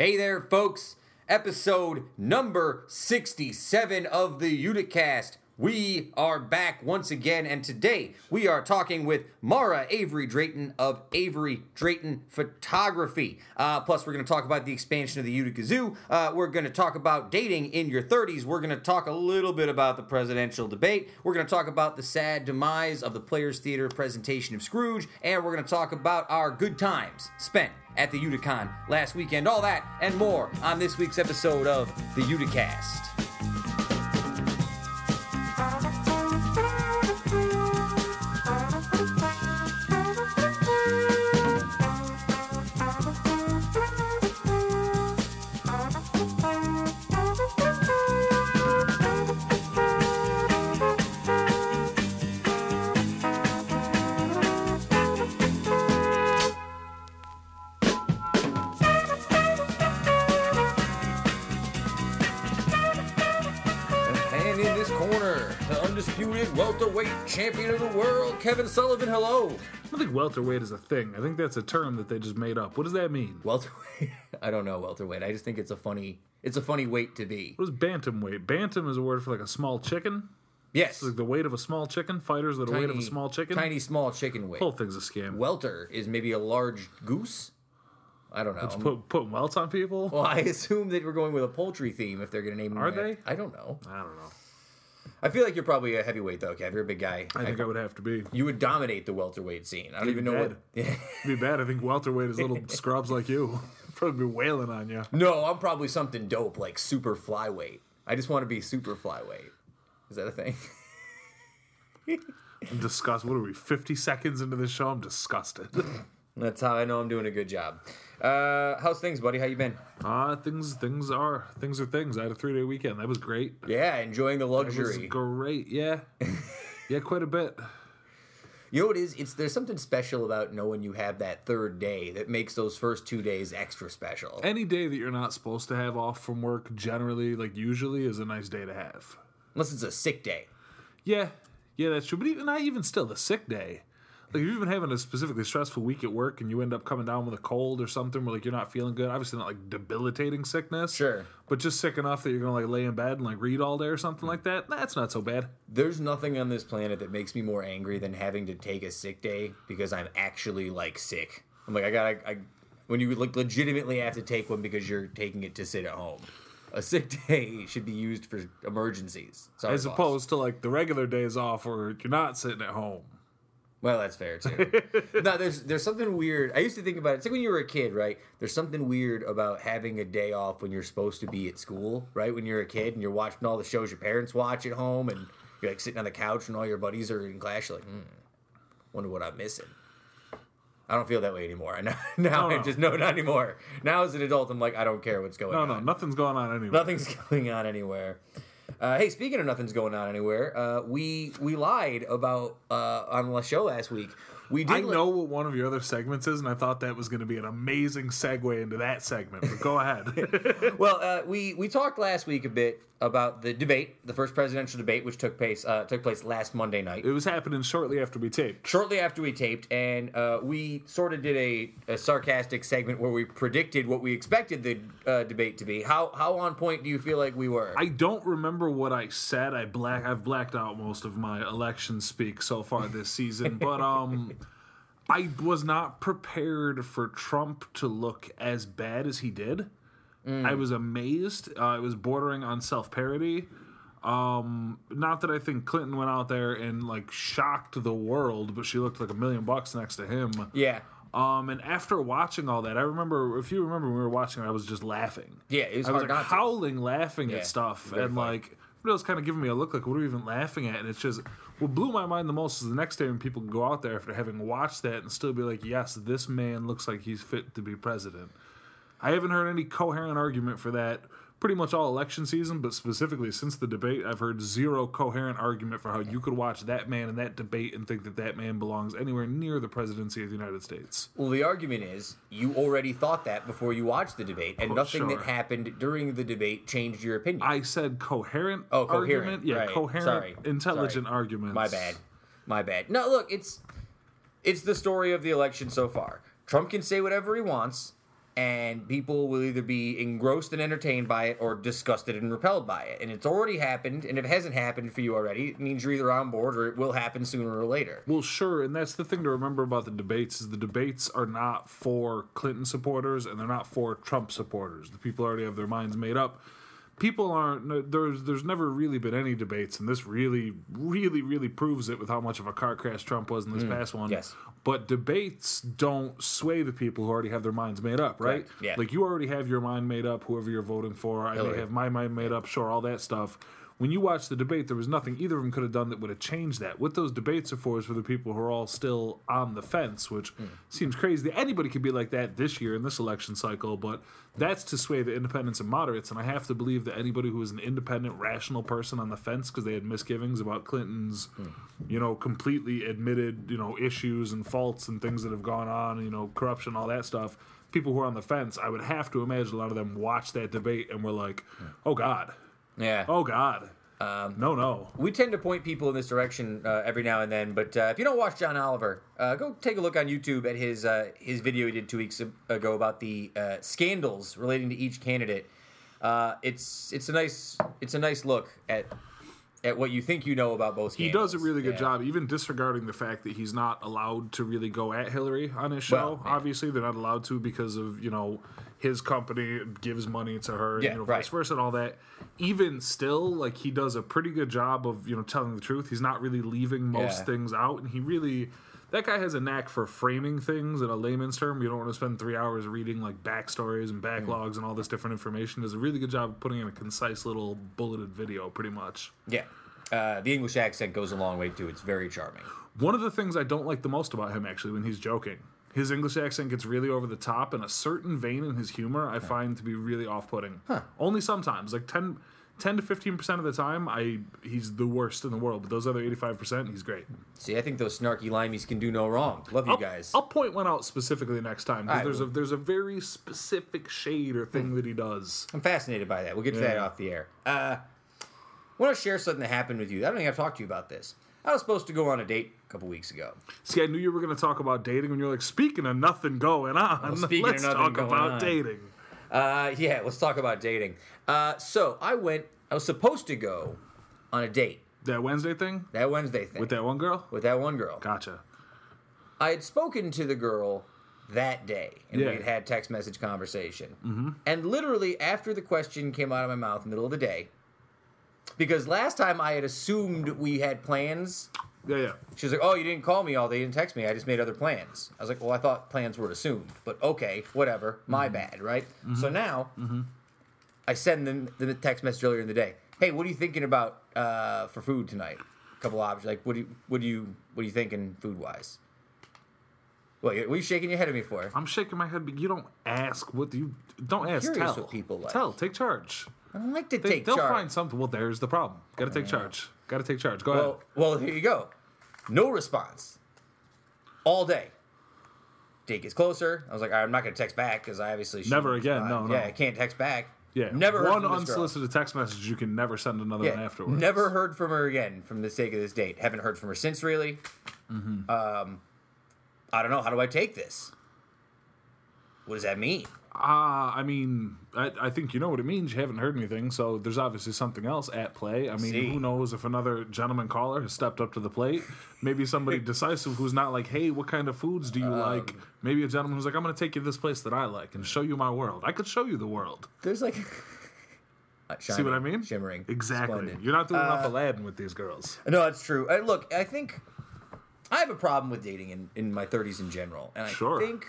Hey there, folks. Episode number 67 of the Uticast. We are back once again, and today we are talking with Marra Avery Drayton of Avery Drayton Photography. Uh, plus, we're going to talk about the expansion of the Utica Zoo. Uh, we're going to talk about dating in your 30s. We're going to talk a little bit about the presidential debate. We're going to talk about the sad demise of the Players Theater presentation of Scrooge, and we're going to talk about our good times spent at the Uticon last weekend. All that and more on this week's episode of the Uticast. Kevin Sullivan. Hello. I don't think welterweight is a thing. I think that's a term that they just made up. What does that mean? Welterweight. I don't know welterweight. I just think it's a funny. It's a funny weight to be. What is bantamweight? Bantam is a word for like a small chicken. Yes. Like the weight of a small chicken. Fighters that are the weight of a small chicken. Tiny small chicken weight. Whole thing's a scam. Welter is maybe a large goose. I don't know. I'm- Put put welts on people. well, I assume that we're going with a poultry theme if they're going to name. them Are they? I don't know. I don't know. I feel like you're probably a heavyweight though, Kev. You're a big guy. I think I would have to be. you would dominate the welterweight scene. I don't even know bad. what. Be bad. I think welterweight is little scrubs like you. Probably be wailing on you. No, I'm probably something dope like super flyweight. I just want to be super flyweight. Is that a thing? I'm disgusted. What are we? 50 seconds into this show. I'm disgusted. That's how I know I'm doing a good job. Uh, how's things, buddy? How you been? Uh things things are things are things. I had a three day weekend. That was great. Yeah, enjoying the It was luxury. great. Yeah. yeah, quite a bit. You know what it is? It's there's something special about knowing you have that third day that makes those first two days extra special. any day that you're not supposed to have off from work generally like usually is a nice day to have Unless it's a sick day. yeah yeah that's true but even not even still the sick day like if you've been having a specifically stressful week at work and you end up coming down with a cold or something where like you're not feeling good obviously not like debilitating sickness Sure. but just sick enough that you're gonna like lay in bed and like read all day or something like that that's not so bad There's nothing on this planet that makes me more angry than having to take a sick day because I'm actually like sick. I'm like I gotta I when you like legitimately have to take one because you're taking it to sit at home. A sick day should be used for emergencies. Sorry, as boss. opposed to like the regular days off where you're not sitting at home Well, that's fair too. no, there's there's something weird. I used to think about it. It's like when you were a kid, right? There's something weird about having a day off when you're supposed to be at school, right? When you're a kid and you're watching all the shows your parents watch at home, and you're like sitting on the couch and all your buddies are in class. You're like, hmm, wonder what I'm missing. I don't feel that way anymore. I know now. No, I just no, not anymore. Now as an adult, I'm like, I don't care what's going no on. no no, nothing's going on anyway Nothing's going on anywhere. Uh, hey, speaking of nothing's going on anywhere, uh, we we lied about uh, on the show last week. We did I li- know what one of your other segments is, and I thought that was going to be an amazing segue into that segment. But go ahead. Well, uh, we we talked last week a bit about the debate, the first presidential debate, which took place uh, took place last Monday night, it was happening shortly after we taped. shortly after we taped, and uh, we sort of did a, a sarcastic segment where we predicted what we expected the uh, debate to be. How how on point do you feel like we were? I don't remember what I said. I black. I've blacked out most of my election speak so far this season, but um. I was not prepared for Trump to look as bad as he did. I was amazed. Uh, it was bordering on self parody. Um, not that I think Clinton went out there and like shocked the world, but she looked like a million bucks next to him. yeah, Um, and after watching all that, I remember if you remember when we were watching, I was just laughing. yeah, it was I was like not to. howling, laughing Yeah, at stuff, and funny. like everybody else kind of giving me a look like, what are we even laughing at? And it's just what blew my mind the most is the next day when people go out there after having watched that and still be like, yes, this man looks like he's fit to be president. I haven't heard any coherent argument for that. Pretty much all election season, but specifically since the debate, I've heard zero coherent argument for how you could watch that man in that debate and think that that man belongs anywhere near the presidency of the United States. Well, the argument is you already thought that before you watched the debate, and oh, nothing that happened during the debate changed your opinion. I said coherent. Oh, coherent, argument. Yeah, right. coherent, Sorry. intelligent Sorry. arguments. My bad. My bad. No, look, it's it's the story of the election so far. Trump can say whatever he wants, and people will either be engrossed and entertained by it or disgusted and repelled by it. And it's already happened, and if it hasn't happened for you already, it means you're either on board or it will happen sooner or later. Well, sure, and that's the thing to remember about the debates is the debates are not for Clinton supporters and they're not for Trump supporters. The people already have their minds made up. People aren't there's there's never really been any debates, and this really, really, really proves it with how much of a car crash Trump was in this mm. past one. yes. But debates don't sway the people who already have their minds made up, right? Correct, yeah. Like you already have your mind made up, whoever you're voting for. I may have my mind made up, sure, all that stuff. When you watch the debate, there was nothing either of them could have done that would have changed that. What those debates are for is for the people who are all still on the fence, which Hmm. seems crazy. Anybody could be like that this year in this election cycle, but that's to sway the independents and moderates. And I have to believe that anybody who is an independent, rational person on the fence because they had misgivings about Clinton's, Hmm. you know, completely admitted, you know, issues and faults and things that have gone on, you know, corruption, all that stuff. People who are on the fence, I would have to imagine a lot of them watched that debate and were like, "Oh God, Yeah. oh God, Um, no, no." we tend to point people in this direction uh, every now and then. But uh, if you don't watch John Oliver, uh, go take a look on YouTube at his uh, his video he did two weeks ago about the uh, scandals relating to each candidate. Uh, it's it's a nice it's a nice look at at what you think you know about both. He Scandals. does a really good Yeah. job, even disregarding the fact that he's not allowed to really go at Hillary on his show. Well, yeah. Obviously, they're not allowed to because of you know his company gives money to her, Yeah, you know, right. vice versa, and all that. Even still, like he does a pretty good job of you know telling the truth. He's not really leaving most Yeah. things out, and he really. That guy has a knack for framing things in a layman's term. You don't want to spend three hours reading like backstories and backlogs and all this different information. Does a really good job of putting in a concise little bulleted video, pretty much. Yeah, uh, the English accent goes a long way too. It's very charming. One of the things I don't like the most about him, actually, when he's joking, his English accent gets really over the top, and a certain vein in his humor I find to be really off-putting. Only sometimes, like 10, 10 to fifteen percent of the time, I he's the worst in the world. But those other eighty-five percent, he's great. See, I think those snarky limeys can do no wrong. Love you I'll, guys. I'll point one out specifically next time because there's a there's a very specific shade or thing that he does. I'm fascinated by that. We'll get to that off the air. Uh, I want to share something that happened with you. I don't think I've talked to you about this. I was supposed to go on a date a couple weeks ago. See, I knew you were going to talk about dating when you're like, speaking of nothing going on, speaking let's nothing talk about on." dating. Uh, yeah, let's talk about dating. Uh, so I went. I was supposed to go on a date That Wednesday thing that Wednesday thing with that one girl. with that one girl. Gotcha. I had spoken to the girl that day, and Yeah. we had had text message conversation. Mm-hmm. And literally after the question came out of my mouth, middle of the day, because last time I had assumed we had plans Yeah, yeah. She was like, "Oh, you didn't call me all day. You didn't text me. I just made other plans." I was like, "Well, I thought plans were assumed, but okay, whatever. My mm-hmm. bad, right?" Mm-hmm. So now, mm-hmm. I send them the text message earlier in the day. Hey, what are you thinking about uh, for food tonight? A couple options. Like, what do you, what do you, what are you thinking food wise? What, what are you shaking your head at me for? I'm shaking my head, but you don't ask. What do you? Don't ask. Tell. people like. Tell. Take charge. I don't like to They, take they'll charge. find something. Well, there's the problem. Got to take charge. Got to take charge. Go Well, well, here you go. No response. All day. Date gets closer. I was like, all right, I'm not going to text back because I obviously Never again. respond. No, Yeah. I can't text back. Yeah. Never heard one this girl. unsolicited text message. You can never send another Yeah, one afterwards. never heard from her again from the sake of this date. Haven't heard from her since, really. Mm-hmm. Um, I don't know. How do I take this? What does that mean? Uh, I mean, I, I think you know what it means. You haven't heard anything, so there's obviously something else at play. I mean, See. who knows if another gentleman caller has stepped up to the plate? Maybe somebody decisive who's not like, hey, what kind of foods do you Um, like? Maybe a gentleman who's like, I'm going to take you to this place that I like and show you my world. I could show you the world. There's like. Uh, See what I mean? Shimmering. Exactly. Splendid. You're not doing enough Uh, Aladdin with these girls. No, that's true. Uh, look, I think I have a problem with dating in, in my 30s in general. And I Sure. think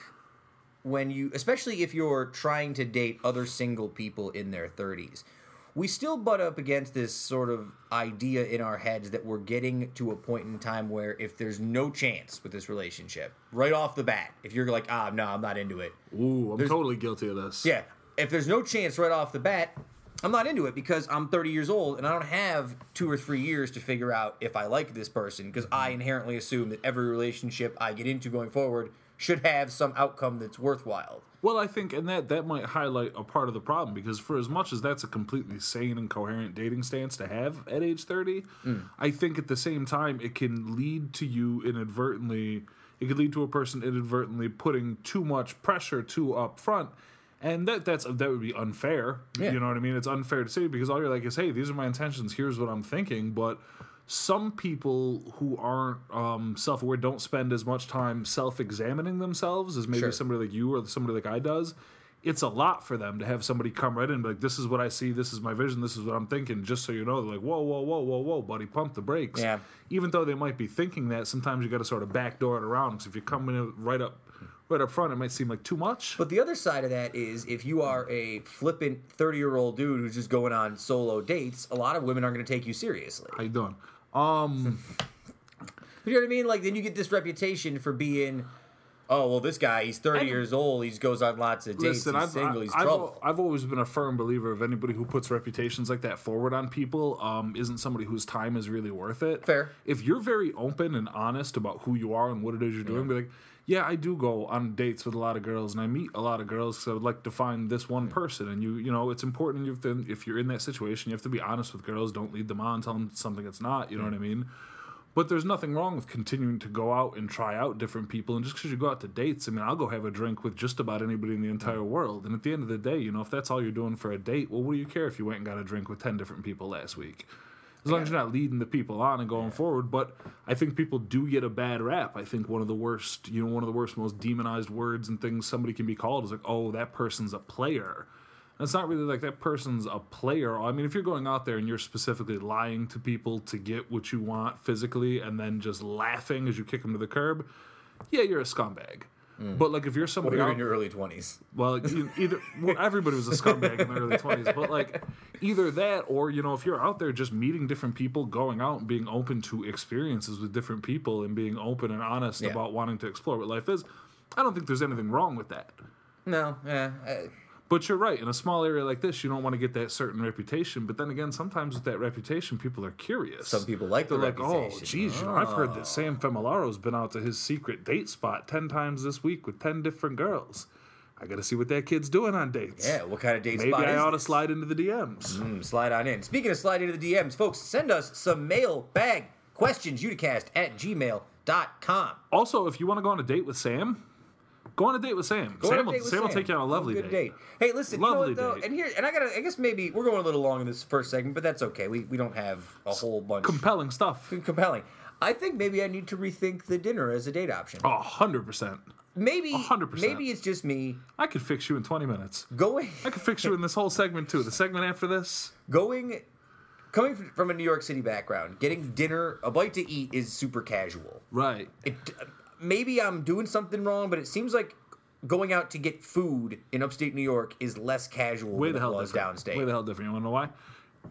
when you, especially if you're trying to date other single people in their 30s, we still butt up against this sort of idea in our heads that we're getting to a point in time where if there's no chance with this relationship, right off the bat, if you're like, ah, no, I'm not into it, Ooh, I'm totally guilty of this. yeah. If there's no chance right off the bat, I'm not into it because I'm 30 years old and I don't have two or three years to figure out if I like this person because I inherently assume that every relationship I get into going forward should have some outcome that's worthwhile. Well, I think, and that that might highlight a part of the problem because for as much as that's a completely sane and coherent dating stance to have at age thirty, hmm. I think at the same time it can lead to you inadvertently. It could lead to a person inadvertently putting too much pressure too up front, And that that's that would be unfair. Yeah. You know what I mean? It's unfair to say because all you're like is, hey, these are my intentions. Here's what I'm thinking. But some people who aren't um, self-aware don't spend as much time self-examining themselves as maybe Sure. somebody like you or somebody like I does. It's a lot for them to have somebody come right in and be like, "This is what I see. This is my vision. This is what I'm thinking." Just so you know, they're like, "Whoa, whoa, whoa, whoa, whoa, buddy, pump the brakes." Yeah. Even though they might be thinking that, sometimes you got to sort of backdoor it around because if you're coming in right up, right up front, it might seem like too much. But the other side of that is if you are a flippant 30 year old dude who's just going on solo dates, a lot of women aren't going to take you seriously. How you doing? Um, You know what I mean? Like, then you get this reputation for being, oh, well, this guy, he's 30 I- years old, he goes on lots of dates, listen, he's I've, single, he's I've, trouble. I've always been a firm believer of anybody who puts reputations like that forward on people um, isn't somebody whose time is really worth it. Fair. If you're very open and honest about who you are and what it is you're doing, be like, yeah, I do go on dates with a lot of girls and I meet a lot of girls because I would like to find this one person. And you, you know, it's important you to, if you're in that situation, you have to be honest with girls. Don't lead them on, tell them something it's not. You know what I mean? But there's nothing wrong with continuing to go out and try out different people. And just because you go out to dates, I mean, I'll go have a drink with just about anybody in the entire world. And at the end of the day, you know, if that's all you're doing for a date, well, what do you care if you went and got a drink with 10 different people last week? As long as you're not leading the people on and going forward. But I think people do get a bad rap. I think one of the worst, you know, one of the worst, most demonized words and things somebody can be called is like, oh, that person's a player. And it's not really like that person's a player. I mean, if you're going out there and you're specifically lying to people to get what you want physically and then just laughing as you kick them to the curb, yeah, you're a scumbag. But like if you're somebody you're out, in your early 20s. well, either well, everybody was a scumbag in the early twenties, but like either that or you know if you're out there just meeting different people, going out and being open to experiences with different people and being open and honest Yeah. about wanting to explore what life is, I don't think there's anything wrong with that. No, yeah. Uh, But you're right. In a small area like this, you don't want to get that certain reputation. But then again, sometimes with that reputation, people are curious. some people like They're the like, oh, reputation. geez, you know, I've heard that Sam Familaro's been out to his secret date spot 10 times this week with 10 different girls. I got to see what that kid's doing on dates. Yeah, what kind of date Maybe spot I ought to slide into the DMs. Mm, slide on in. Speaking of sliding into the DMs, folks, send us some mailbag questions, uticast at gmail.com. Also, if you want to go on a date with Sam, go on a date with Sam. Go Sam, a will, with Sam will take you on a lovely Good date. date. Hey, listen, you know Lovely what though? date. And here, and I gotta, I guess maybe we're going a little long in this first segment, but that's okay. We we don't have a whole bunch Compelling stuff. compelling. I think maybe I need to rethink the dinner as a date option. Oh, 100%. Maybe, 100%. maybe it's just me I could fix you in 20 minutes. going, I could fix you in this whole segment, too. The segment after this, going, coming from a New York City background. Getting dinner, a bite to eat, is super casual. right. It, maybe I'm doing something wrong, but it seems like going out to get food in upstate New York is less casual Way than the it was different. downstate. Way the hell different. You want to know why?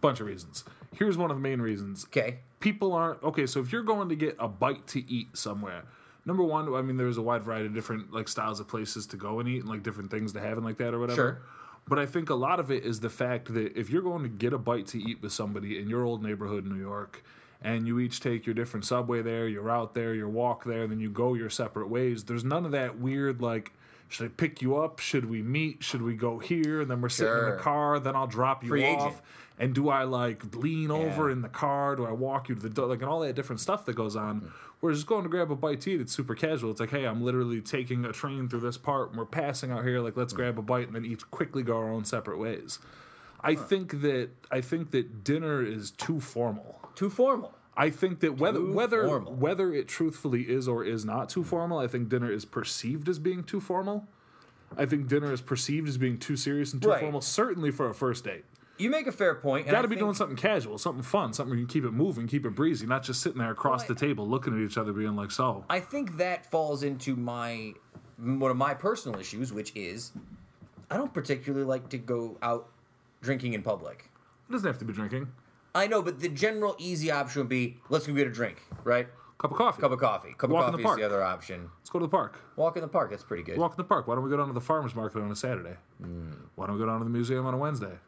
Bunch of reasons. Here's one of the main reasons. okay. People aren't okay. So if you're going to get a bite to eat somewhere, number one, I mean, there's a wide variety of different like styles of places to go and eat, and like different things to have and like that or whatever. Sure. But I think a lot of it is the fact that if you're going to get a bite to eat with somebody in your old neighborhood in New York, and you each take your different subway there, your route there, your walk there, then you go your separate ways. There's none of that weird like. Should I pick you up? Should we meet? Should we go here? And then we're sitting in the car. Then I'll drop you Free off. agent. And do I like lean over in the car? Do I walk you to the door? Like, and all that different stuff that goes on. Mm-hmm. Whereas just going to grab a bite to eat, it's super casual. It's like, hey, I'm literally taking a train through this part and we're passing out here. Like, let's mm-hmm. grab a bite and then each quickly go our own separate ways. I think that I think that dinner is too formal. Too formal. I think that whether Too whether formal. whether it truthfully is or is not too formal, I think dinner is perceived as being too formal. I think dinner is perceived as being too serious and too Right. formal, certainly for a first date. You make a fair point. and Got I to be think- doing something casual, something fun, something where you can keep it moving, keep it breezy, not just sitting there across the table looking at each other, being like, "So." I think that falls into my one of my personal issues, which is I don't particularly like to go out drinking in public. It doesn't have to be drinking. I know, but the general easy option would be let's go get a drink, right? Cup of coffee. Cup of coffee. Cup Walk of in the coffee is the other option. Let's go to the park. Walk in the park. That's pretty good. Walk in the park. Why don't we go down to the farmers market on a Saturday? Hmm. Why don't we go down to the museum on a Wednesday?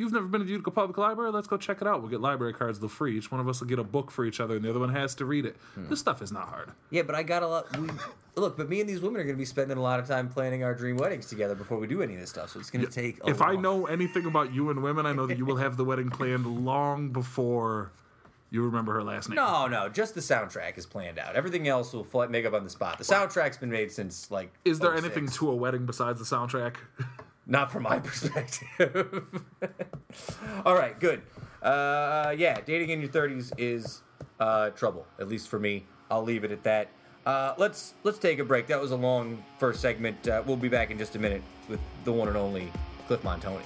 You've never been to the Utica Public Library? Let's go check it out. We'll get library cards. They'll free. Each one of us will get a book for each other, and the other one has to read it. Hmm. This stuff is not hard. Yeah, but I got a lot. We, look, but me and these women are going to be spending a lot of time planning our dream weddings together before we do any of this stuff. So it's going to take. A If I know anything about you and women, I know that you will have the wedding planned long before you remember her last name. No, no, just the soundtrack is planned out. Everything else will make up on the spot. The soundtrack's been made since like. Is there 06. anything to a wedding besides the soundtrack? Not from my perspective. All right, good. Uh, yeah, dating in your 30s is uh, trouble, at least for me. I'll leave it at that. Uh, let's let's take a break. That was a long first segment. Uh, we'll be back in just a minute with the one and only Cliff Montanye.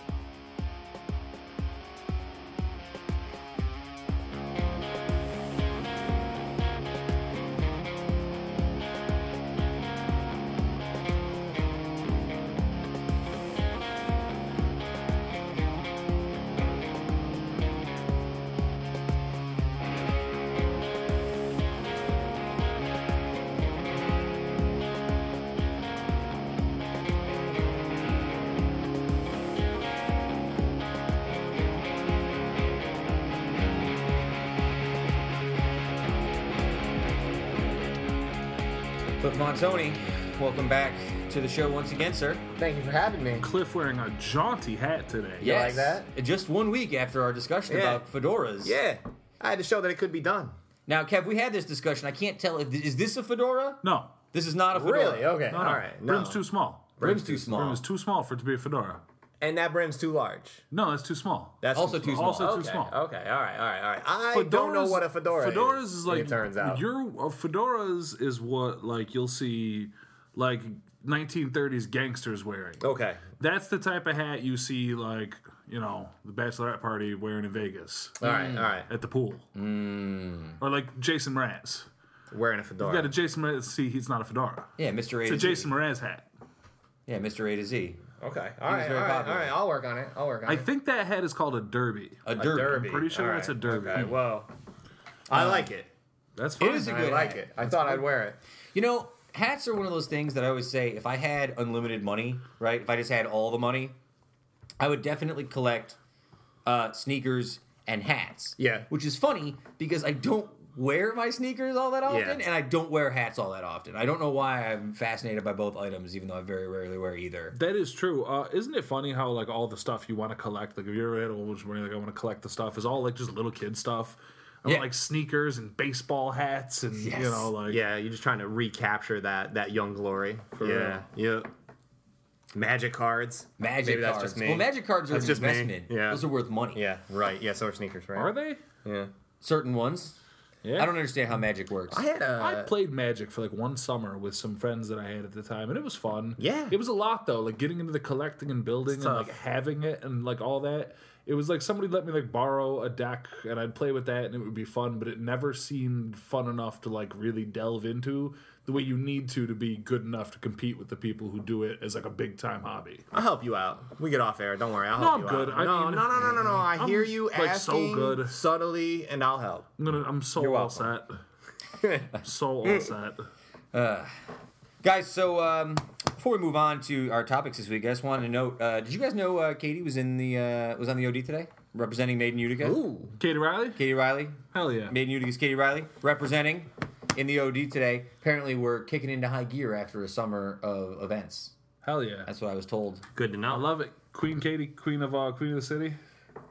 To the show once again, sir. Thank you for having me. Cliff wearing a jaunty hat today. You like that? Just one week after our discussion Yeah. about fedoras. Yeah, I had to show that it could be done. Now, Kev, we had this discussion. I can't tell if is this a fedora? No. This is not a fedora. Really? Okay. No, no. All right. No. Brim's too small. Brim's too small. Brim is too small for it to be a fedora. and that brim's too large. No, that's too small. That's Also too small. Also too okay. small. Okay. All right. All right. All right. I don't know what a fedora fedoras is. is like It turns out. your uh, fedoras is what like you'll see like 1930s gangsters wearing. Okay. That's the type of hat you see like you know the bachelorette party wearing in Vegas All right. All right. at the pool, Mm. or like Jason Mraz. Wearing a fedora. You got a Jason Mraz. See, he's not a fedora. Yeah, Mr. A It's to a Z. Jason Mraz hat. Yeah, Mr. A to Z. okay. All right. All very right. popular. All right. I'll work on it. I'll work on it. I it. think that hat is called a derby. A A derby. derby. pretty sure All it's a derby. Okay. Well, I like it. That's fine. is a I good like hat. it. I thought I'd wear it. You know, hats are one of those things that I always say if I had unlimited money, right? If I just had all the money, I would definitely collect uh, sneakers and hats. Yeah. Which is funny because I don't wear my sneakers all that often Yeah. and I don't wear hats all that often. I don't know why I'm fascinated by both items, even though I very rarely wear either. That is true. Uh, isn't it funny how like all the stuff you want to collect, like if you're had a woman where like I want to collect the stuff, is all like just little kid stuff. I Yeah. want like sneakers and baseball hats and Yes. you know like Yeah. You're just trying to recapture that that young glory. For yeah. Yep. Magic cards. Magic Maybe cards. that's just me. Well, magic cards are That's an just me. investment. Yeah. Those are worth money. Yeah. Right. Yeah. So are sneakers, right? are they? Yeah. Certain ones. Yeah. I don't understand how magic works. I had a. I played Magic for like one summer with some friends that I had at the time, and it was fun. Yeah. it was a lot though. Like getting into the collecting and building It's and like having it and like all that. It was like somebody let me like borrow a deck and I'd play with that and it would be fun, but it never seemed fun enough to like really delve into the way you need to to be good enough to compete with the people who do it as like a big time hobby. I'll help you out. We get off air. Don't worry. I'll No, help I'm you good. out. I no, mean, no, no, no, no, no. I I'm, hear you like, so good. subtly, and I'll help. I'm gonna I'm so You're all welcome. set. So all set. Uh, Guys, so um, before we move on to our topics this week, I just wanted to note: uh, Did you guys know uh, Katie was in the uh, was on the OD today, representing Made in Utica? Ooh. Katie Riley? Katie Riley, Hell yeah. Made in Utica's Katie Riley, representing in the OD today. Apparently, we're kicking into high gear after a summer of events. Hell yeah. That's what I was told. Good to know. I love it. Queen Katie, Queen of uh, Queen of the City.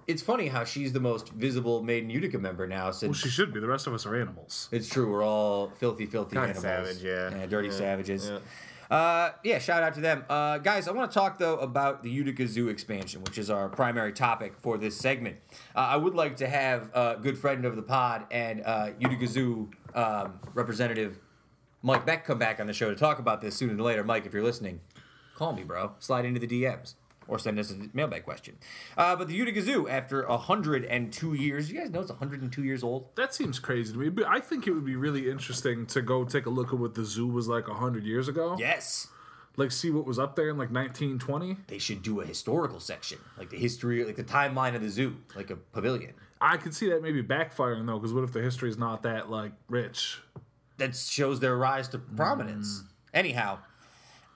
It's funny how she's the most visible Made in Utica member now. Since Well, she should be. The rest of us are animals. It's true. We're all filthy, filthy Kinda animals. savage, yeah. dirty Yeah, savages. yeah. Uh, yeah, shout out to them. Uh, guys, I want to talk, though, about the Utica Zoo expansion, which is our primary topic for this segment. Uh, I would like to have a good friend of the pod and uh, Utica Zoo um, representative Mike Beck come back on the show to talk about this sooner than later. Mike, if you're listening, call me, bro. Slide into the DMs. Or send us a mailbag question. Uh, but the Utica Zoo, after 102 years, you guys know it's 102 years old? That seems crazy to me. But I think it would be really interesting to go take a look at what the zoo was like hundred years ago. Yes. Like see what was up there in like 1920. they should do a historical section, like the history, like the timeline of the zoo, like a pavilion. I could see that maybe backfiring though, because what if the history is not that like rich? That shows their rise to prominence. Anyhow,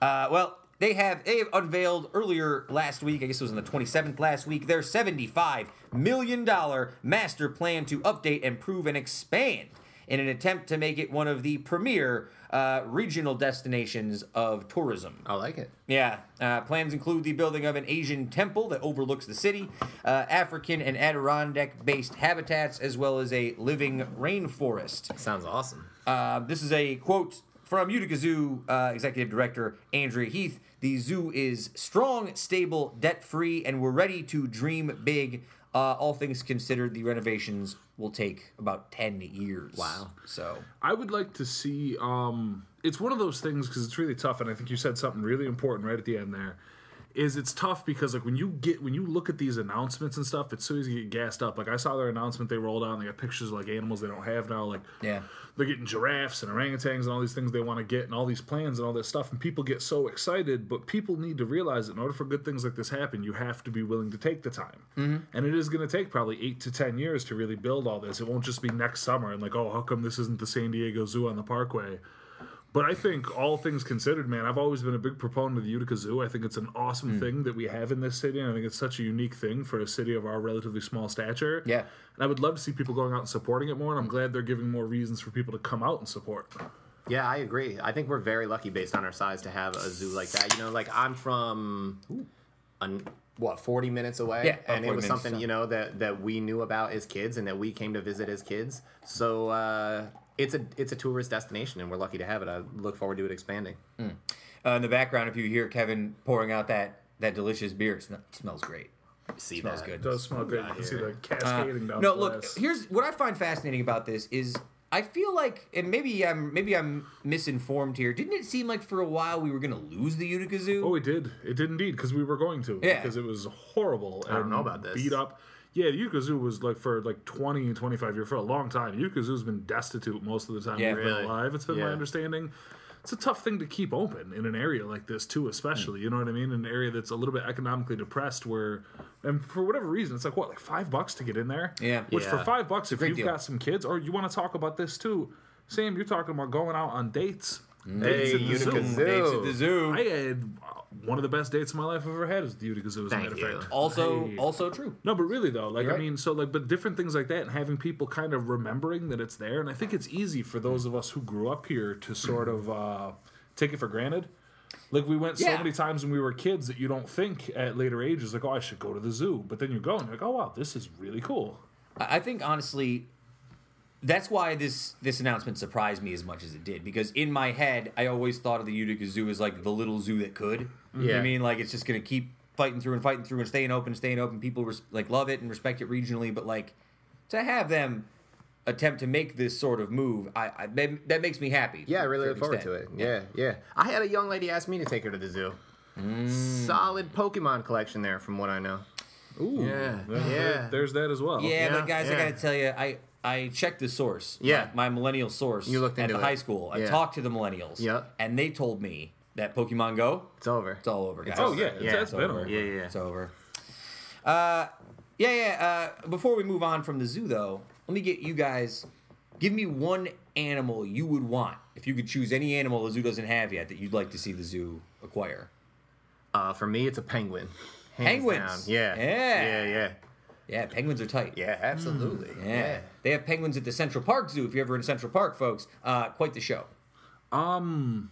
uh, well, they have they have unveiled earlier last week. I guess it was on the twenty seventh last week. Their seventy five million dollar master plan to update, improve, and expand in an attempt to make it one of the premier uh, regional destinations of tourism. I like it. Yeah, uh, plans include the building of an Asian temple that overlooks the city, uh, African and Adirondack based habitats, as well as a living rainforest. Sounds awesome. Uh, this is a quote from Utica Zoo uh, Executive Director Andrea Heath. The zoo is strong, stable, debt free, and we're ready to dream big. Uh, all things considered, the renovations will take about 10 years. Wow. So, I would like to see. Um, it's one of those things because it's really tough, and I think you said something really important right at the end there. Is it's tough because like when you get when you look at these announcements and stuff, it's so easy to get gassed up. Like I saw their announcement they rolled out, and they got pictures of like animals they don't have now. Like Yeah. they're getting giraffes and orangutans and all these things they want to get, and all these plans and all this stuff, and people get so excited. But people need to realize that in order for good things like this happen, you have to be willing to take the time, mm-hmm. and it is going to take probably eight to ten years to really build all this. It won't just be next summer and like, oh, how come this isn't the San Diego Zoo on the Parkway? But I think all things considered, man, I've always been a big proponent of the Utica Zoo. I think it's an awesome Hmm. thing that we have in this city, and I think it's such a unique thing for a city of our relatively small stature. Yeah. And I would love to see people going out and supporting it more, and I'm glad they're giving more reasons for people to come out and support. Yeah, I agree. I think we're very lucky based on our size to have a zoo like that. You know, like I'm from an, what 40 minutes away Yeah, and it was something so. you know that that we knew about as kids and that we came to visit as kids so uh, it's a it's a tourist destination and we're lucky to have it i look forward to it expanding uh, in the background, if you hear Kevin pouring out that, that delicious beer, it sm- smells great. see Smells that. good. It does smell good. You can see the cascading down Uh, no, the look. glass. Here's what I find fascinating about this is I feel like, and maybe I'm maybe I'm misinformed here. Didn't it seem like for a while we were gonna lose the Utica Zoo? Oh, it did. It did indeed because we were going to. Yeah. Because it was horrible. I don't know about this. Beat up. Yeah, the was like for like 20 and 25 years for a long time. Utica Zoo's been destitute most of the time Yeah. we've Really? been alive. It's been my understanding. It's a tough thing to keep open in an area like this too, especially. Hmm. You know what I mean? In an area that's a little bit economically depressed, where and for whatever reason, it's like what, like five bucks to get in there. Yeah. Which for five bucks, if great you've deal. got some kids, or you want to talk about this too, Sam, you're talking about going out on dates. Hey at the utica zoo. zoo, Dates at the zoo. I had uh, one of the best dates of my life I've ever had is the Utica Zoo. As a Thank matter of you. fact. also, I- also true. no, but really though, like You're I right. mean, so like, but different things like that, and having people kind of remembering that it's there, and I think it's easy for those of us who grew up here to sort of uh, take it for granted. Like we went so many times when we were kids that you don't think at later ages like, oh, I should go to the zoo, but then you go and you're like, oh wow, this is really cool. I I think honestly, that's why this this announcement surprised me as much as it did because in my head I always thought of the Utica Zoo as like the little zoo that could. You know what I mean, like it's just gonna keep fighting through and fighting through and staying open, staying open. People res- like love it and respect it regionally, but like to have them attempt to make this sort of move, I, I that, that makes me happy. yeah i to really look forward certain to it extent. yeah yeah i had a young lady ask me to take her to the zoo mm. solid pokemon collection there from what i know Ooh, Yeah, there- yeah. There's that as well. Yeah, Yeah, but guys, I yeah. gotta tell you, I I checked the source. Yeah. my, my millennial source. You looked at the it. high school. I Yeah. talked to the millennials. Yep. and they told me that Pokemon Go, it's over it's all over, guys. Oh yeah, it's, Yeah, it's it's been over. over. yeah yeah It's over. Uh, yeah, yeah. Uh, before we move on from the zoo, though, let me get you guys. Give me one animal you would want if you could choose any animal the zoo doesn't have yet that you'd like to see the zoo acquire. uh, for me it's a penguin Hands Penguins. down. yeah Yeah. yeah yeah Yeah, penguins are tight. yeah absolutely Yeah. They have penguins at the Central Park Zoo if you're ever in Central Park, folks. Uh, quite the show. Um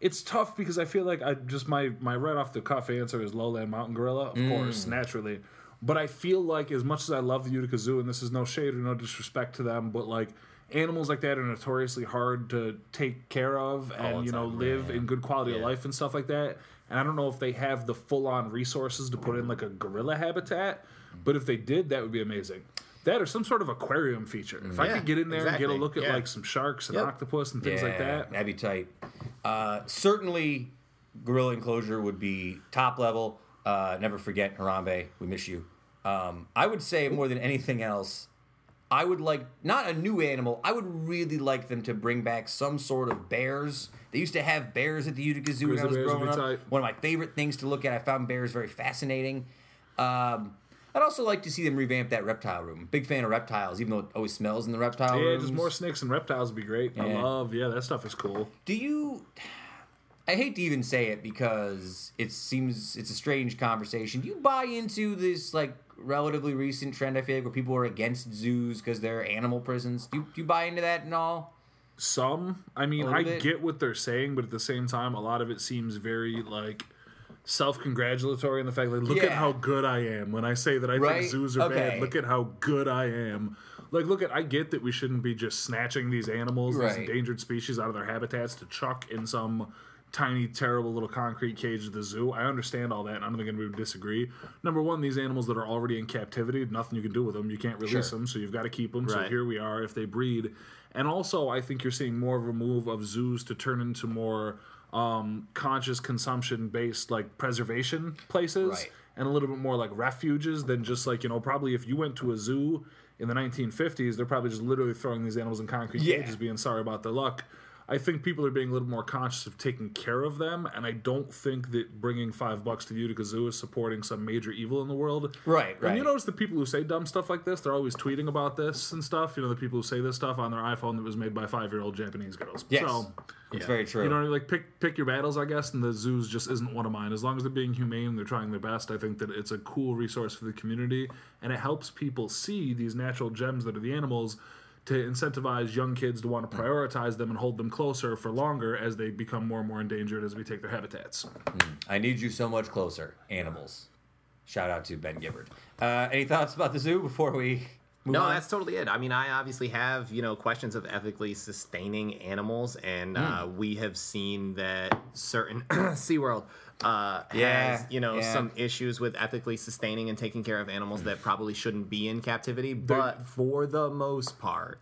it's tough because I feel like I just my my right off the cuff answer is lowland mountain gorilla, of course, naturally. But I feel like as much as I love the Utica Zoo, and this is no shade or no disrespect to them, but like animals like that are notoriously hard to take care of and the you know time, live in good quality of life and stuff like that. And I don't know if they have the full on resources to put in like a gorilla habitat, but if they did, that would be amazing. That or some sort of aquarium feature. If I Yeah, could get in there and get a look at Yeah. like some sharks and Yep. octopus and things like that. That'd be tight. Uh, certainly, gorilla enclosure would be top level. Uh, never forget Harambe. We miss you. Um, I would say more than anything else, I would like not a new animal. I would really like them to bring back some sort of bears. They used to have bears at the Utica Zoo when I Grizzly was bears would growing be up. tight. One of my favorite things to look at. I found bears very fascinating. Um, I'd also like to see them revamp that reptile room. Big fan of reptiles, even though it always smells in the reptile room. Yeah, rooms. just more snakes and reptiles would be great. I love, yeah, that stuff is cool. Do you? I hate to even say it because it seems it's a strange conversation. Do you buy into this like relatively recent trend? I feel like where people are against zoos because they're animal prisons. Do you, do you buy into that and all? Some, I mean, I bit. get what they're saying, but at the same time, a lot of it seems very like self-congratulatory in the fact like, look at how good I am when I say that I Right? think zoos are Okay. bad. Look at how good I am. Like, look at, I get that we shouldn't be just snatching these animals, Right. these endangered species, out of their habitats to chuck in some tiny, terrible little concrete cage at the zoo. I understand all that, and I'm not going to disagree. Number one, these animals that are already in captivity, nothing you can do with them. You can't release Sure. them, so you've got to keep them. So here we are. If they breed, and also I think you're seeing more of a move of zoos to turn into more um, conscious consumption based like preservation places Right. and a little bit more like refuges than just like you know probably if you went to a zoo in the 1950s they're probably just literally throwing these animals in concrete Yeah. cages being sorry about their luck i think people are being a little more conscious of taking care of them and i don't think that bringing five bucks to the utica zoo is supporting some major evil in the world Right, and you notice the people who say dumb stuff like this they're always tweeting about this and stuff you know the people who say this stuff on their iphone that was made by five year old japanese girls Yes. so It's very true. you know, i mean like pick pick your battles, I guess. And the zoos just isn't one of mine. As long as they're being humane, they're trying their best. I think that it's a cool resource for the community, and it helps people see these natural gems that are the animals to incentivize young kids to want to prioritize them and hold them closer for longer as they become more and more endangered as we take their habitats. I need you so much closer, animals. Shout out to Ben Gibbard. Uh, any thoughts about the zoo before we move No, on? that's totally it. I mean, I obviously have you know questions of ethically sustaining animals, and uh, Hmm. we have seen that certain SeaWorld uh, Yeah, has you know yeah. some issues with ethically sustaining and taking care of animals that probably shouldn't be in captivity. But for the most part,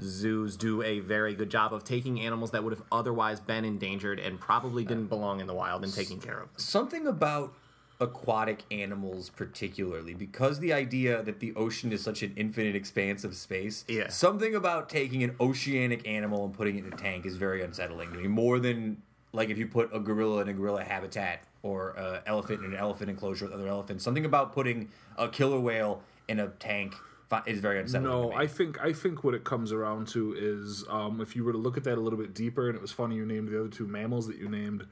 zoos do a very good job of taking animals that would have otherwise been endangered and probably didn't belong in the wild and taking care of them. something about aquatic animals particularly because the idea that the ocean is such an infinite expanse of space Yeah. something about taking an oceanic animal and putting it in a tank is very unsettling to me more than like if you put a gorilla in a gorilla habitat or an elephant in an elephant enclosure with other elephants something about putting a killer whale in a tank is very unsettling No. I think I think what it comes around to is um, if you were to look at that a little bit deeper, and it was funny you named the other two mammals that you named.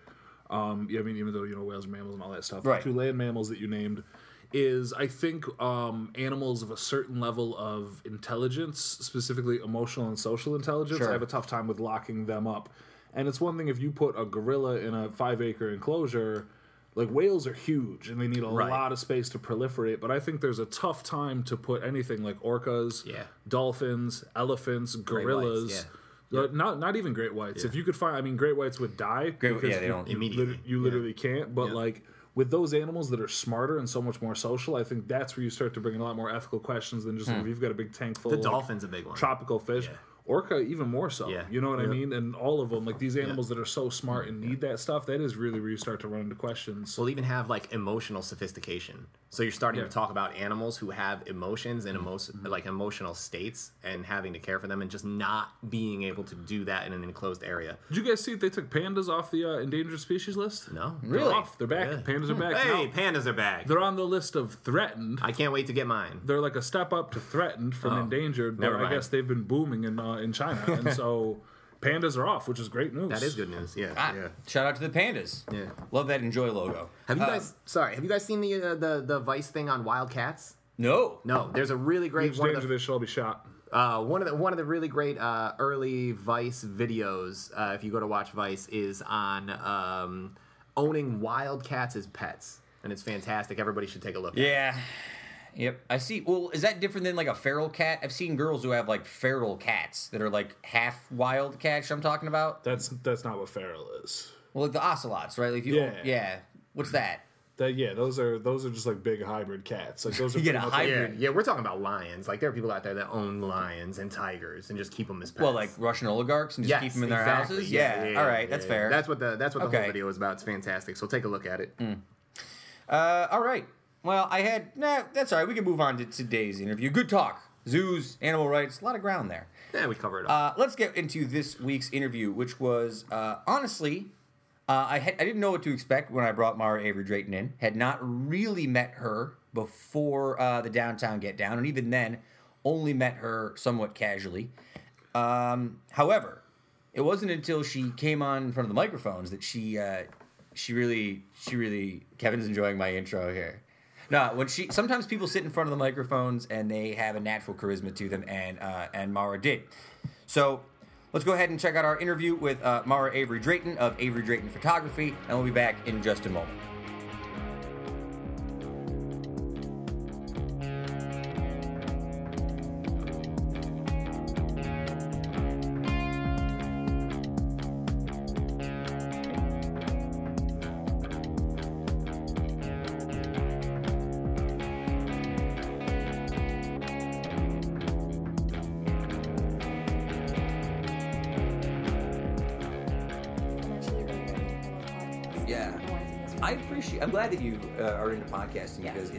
Um, yeah, I mean, even though you know whales are mammals and all that stuff, Right. the two land mammals that you named is I think um, animals of a certain level of intelligence, specifically emotional and social intelligence. Sure. I have a tough time with locking them up, and it's one thing if you put a gorilla in a five acre enclosure. Like whales are huge and they need a Right. lot of space to proliferate, but I think there's a tough time to put anything like orcas, Yeah. dolphins, elephants, gorillas. yeah. uh, Not not even great whites. If you could find, I mean, great whites would die. Great- because yeah, they you- don't- You, Immediately, lit- you literally can't. But like with those animals that are smarter and so much more social, I think that's where you start to bring in a lot more ethical questions than just like, if you've got a big tank full The of like, dolphin's a big one. tropical fish. Yeah. Orca even more so. Yeah. You know what I mean? And all of them, like these animals that are so smart and need that stuff, that is really where you start to run into questions. We'll even have like emotional sophistication. So you're starting Yeah. to talk about animals who have emotions and emo- Mm-hmm. like emotional states and having to care for them and just not being able to do that in an enclosed area. Did you guys see they took pandas off the uh, endangered species list? No. They're Really? off. They're back. Yeah. Pandas are back. Hey, now. pandas are back. They're on the list of threatened. I can't wait to get mine. they're like a step up to threatened from Oh, endangered, but never I guess they've been booming in uh, in China, and so pandas are off, which is great news. That is good news. Yeah. Ah, yeah. shout out to the pandas Yeah. love that enjoy logo Have you Uh, guys? Sorry. Have you guys seen the uh, the the Vice thing on wildcats? no No. There's a really great Huge one. danger Of the, they should all be shot. uh, one of the one of the really great uh, early Vice videos. Uh, if you go to watch Vice, is on um, owning wildcats as pets, and it's fantastic. Everybody should take a look. at it. Yeah. Yep. I see. Well, is that different than like a feral cat? I've seen girls who have like feral cats that are like half wild cats. I'm talking about. That's that's not what feral is. Well, like the ocelots, right? Like if you, Yeah. yeah. What's that? That yeah, those are those are just like big hybrid cats. Like those are You get pretty a like- Yeah, hybrid. yeah, we're talking about lions. Like there are people out there that own lions and tigers and just keep them as pets. Well, like Russian oligarchs and just yes, keep them in their exactly. houses. Yeah, Yeah. yeah, All right. yeah, that's yeah. fair. That's what the that's what the Okay. whole video is about. It's fantastic. So take a look at it. Uh, all right. Well, I had nah. That's all right. We can move on to today's interview. Good talk. Zoos, animal rights, a lot of ground there. Yeah, we covered it. all. Uh, let's get into this week's interview, which was uh, honestly, uh, I had, I didn't know what to expect when I brought Marra Avery Drayton in. Had not really met her before uh, the downtown get down, and even then, only met her somewhat casually. Um, however, it wasn't until she came on in front of the microphones that she uh, she really she really Kevin's enjoying my intro here. No, when she sometimes people sit in front of the microphones and they have a natural charisma to them, and uh, and Marra did. So let's go ahead and check out our interview with uh, Marra Avery Drayton of Avery Drayton Photography, and we'll be back in just a moment.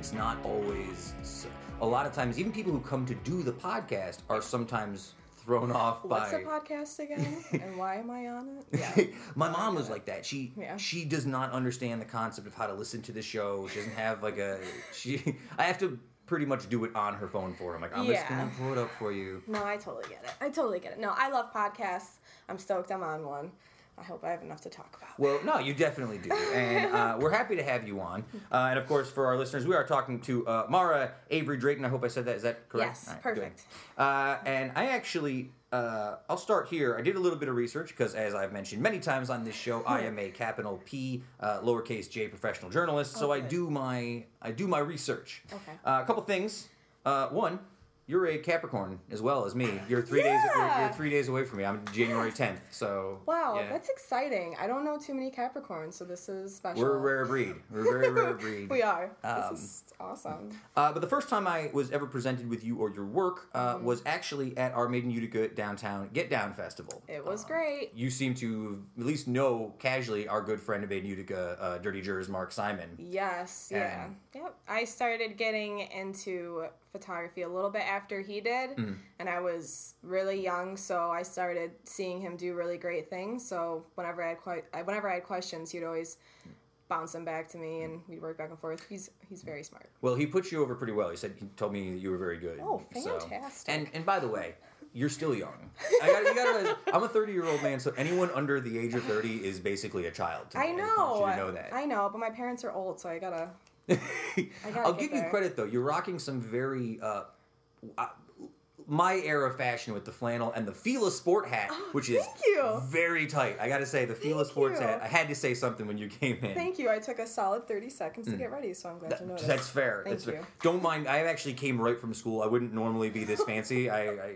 It's not always. A lot of times, even people who come to do the podcast are sometimes thrown off What's by. a podcast again? and why am I on it? Yeah. My mom was like that. She Yeah. she does not understand the concept of how to listen to the show. She doesn't have like a she. I have to pretty much do it on her phone for her. I'm like, I'm just gonna pull it up for you. No, I totally get it. I totally get it. No, I love podcasts. I'm stoked I'm on one. I hope I have enough to talk about. Well, no, you definitely do, and uh, we're happy to have you on. Uh, and of course, for our listeners, we are talking to uh, Marra Avery Drayton. I hope I said that. Is that correct? Yes, right, good. perfect. Uh, and I actually, uh, I'll start here. I did a little bit of research because, as I've mentioned many times on this show, I am a capital P, uh, lowercase J professional journalist. so I do my I do my research. Okay. Uh, a couple things. Uh, one. You're a Capricorn as well as me. You're three days. You're, you're three days away from me. I'm January 10th. So Wow, yeah. that's exciting. I don't know too many Capricorns, so this is special. We're a rare breed. We're a very rare breed. We are. Um, this is awesome. Uh, but the first time I was ever presented with you or your work uh, Mm-hmm. was actually at our Made in Utica downtown Get Down Festival. It was Uh, great. You seem to at least know casually our good friend of Made in Utica, uh, Dirty Jurors, Mark Simon. Yes, yeah. Yep. I started getting into photography a little bit after he did, Mm-hmm. and I was really young, so I started seeing him do really great things. So whenever I had que- whenever I had questions, he'd always bounce them back to me, and we'd work back and forth. He's he's very smart. Well, he put you over pretty well. He said he told me that you were very good. Oh, So- fantastic. And and by the way, you're still young. I got, you gotta realize, I'm a 30 year old man, so anyone under the age of 30 is basically a child. I know. you to know that. I know, but my parents are old, so I gotta. I'll give you credit though. You're rocking some very uh, my era fashion with the flannel and the Fila sport hat, which is Oh, you. very tight. I got to say the Fila Thank sports you. hat. I had to say something when you came in. Thank you. I took a solid thirty seconds to get ready, so I'm glad you Hmm. That- noticed. that's fair. Thank that's fair. you. Don't mind. I actually came right from school. I wouldn't normally be this fancy. I, I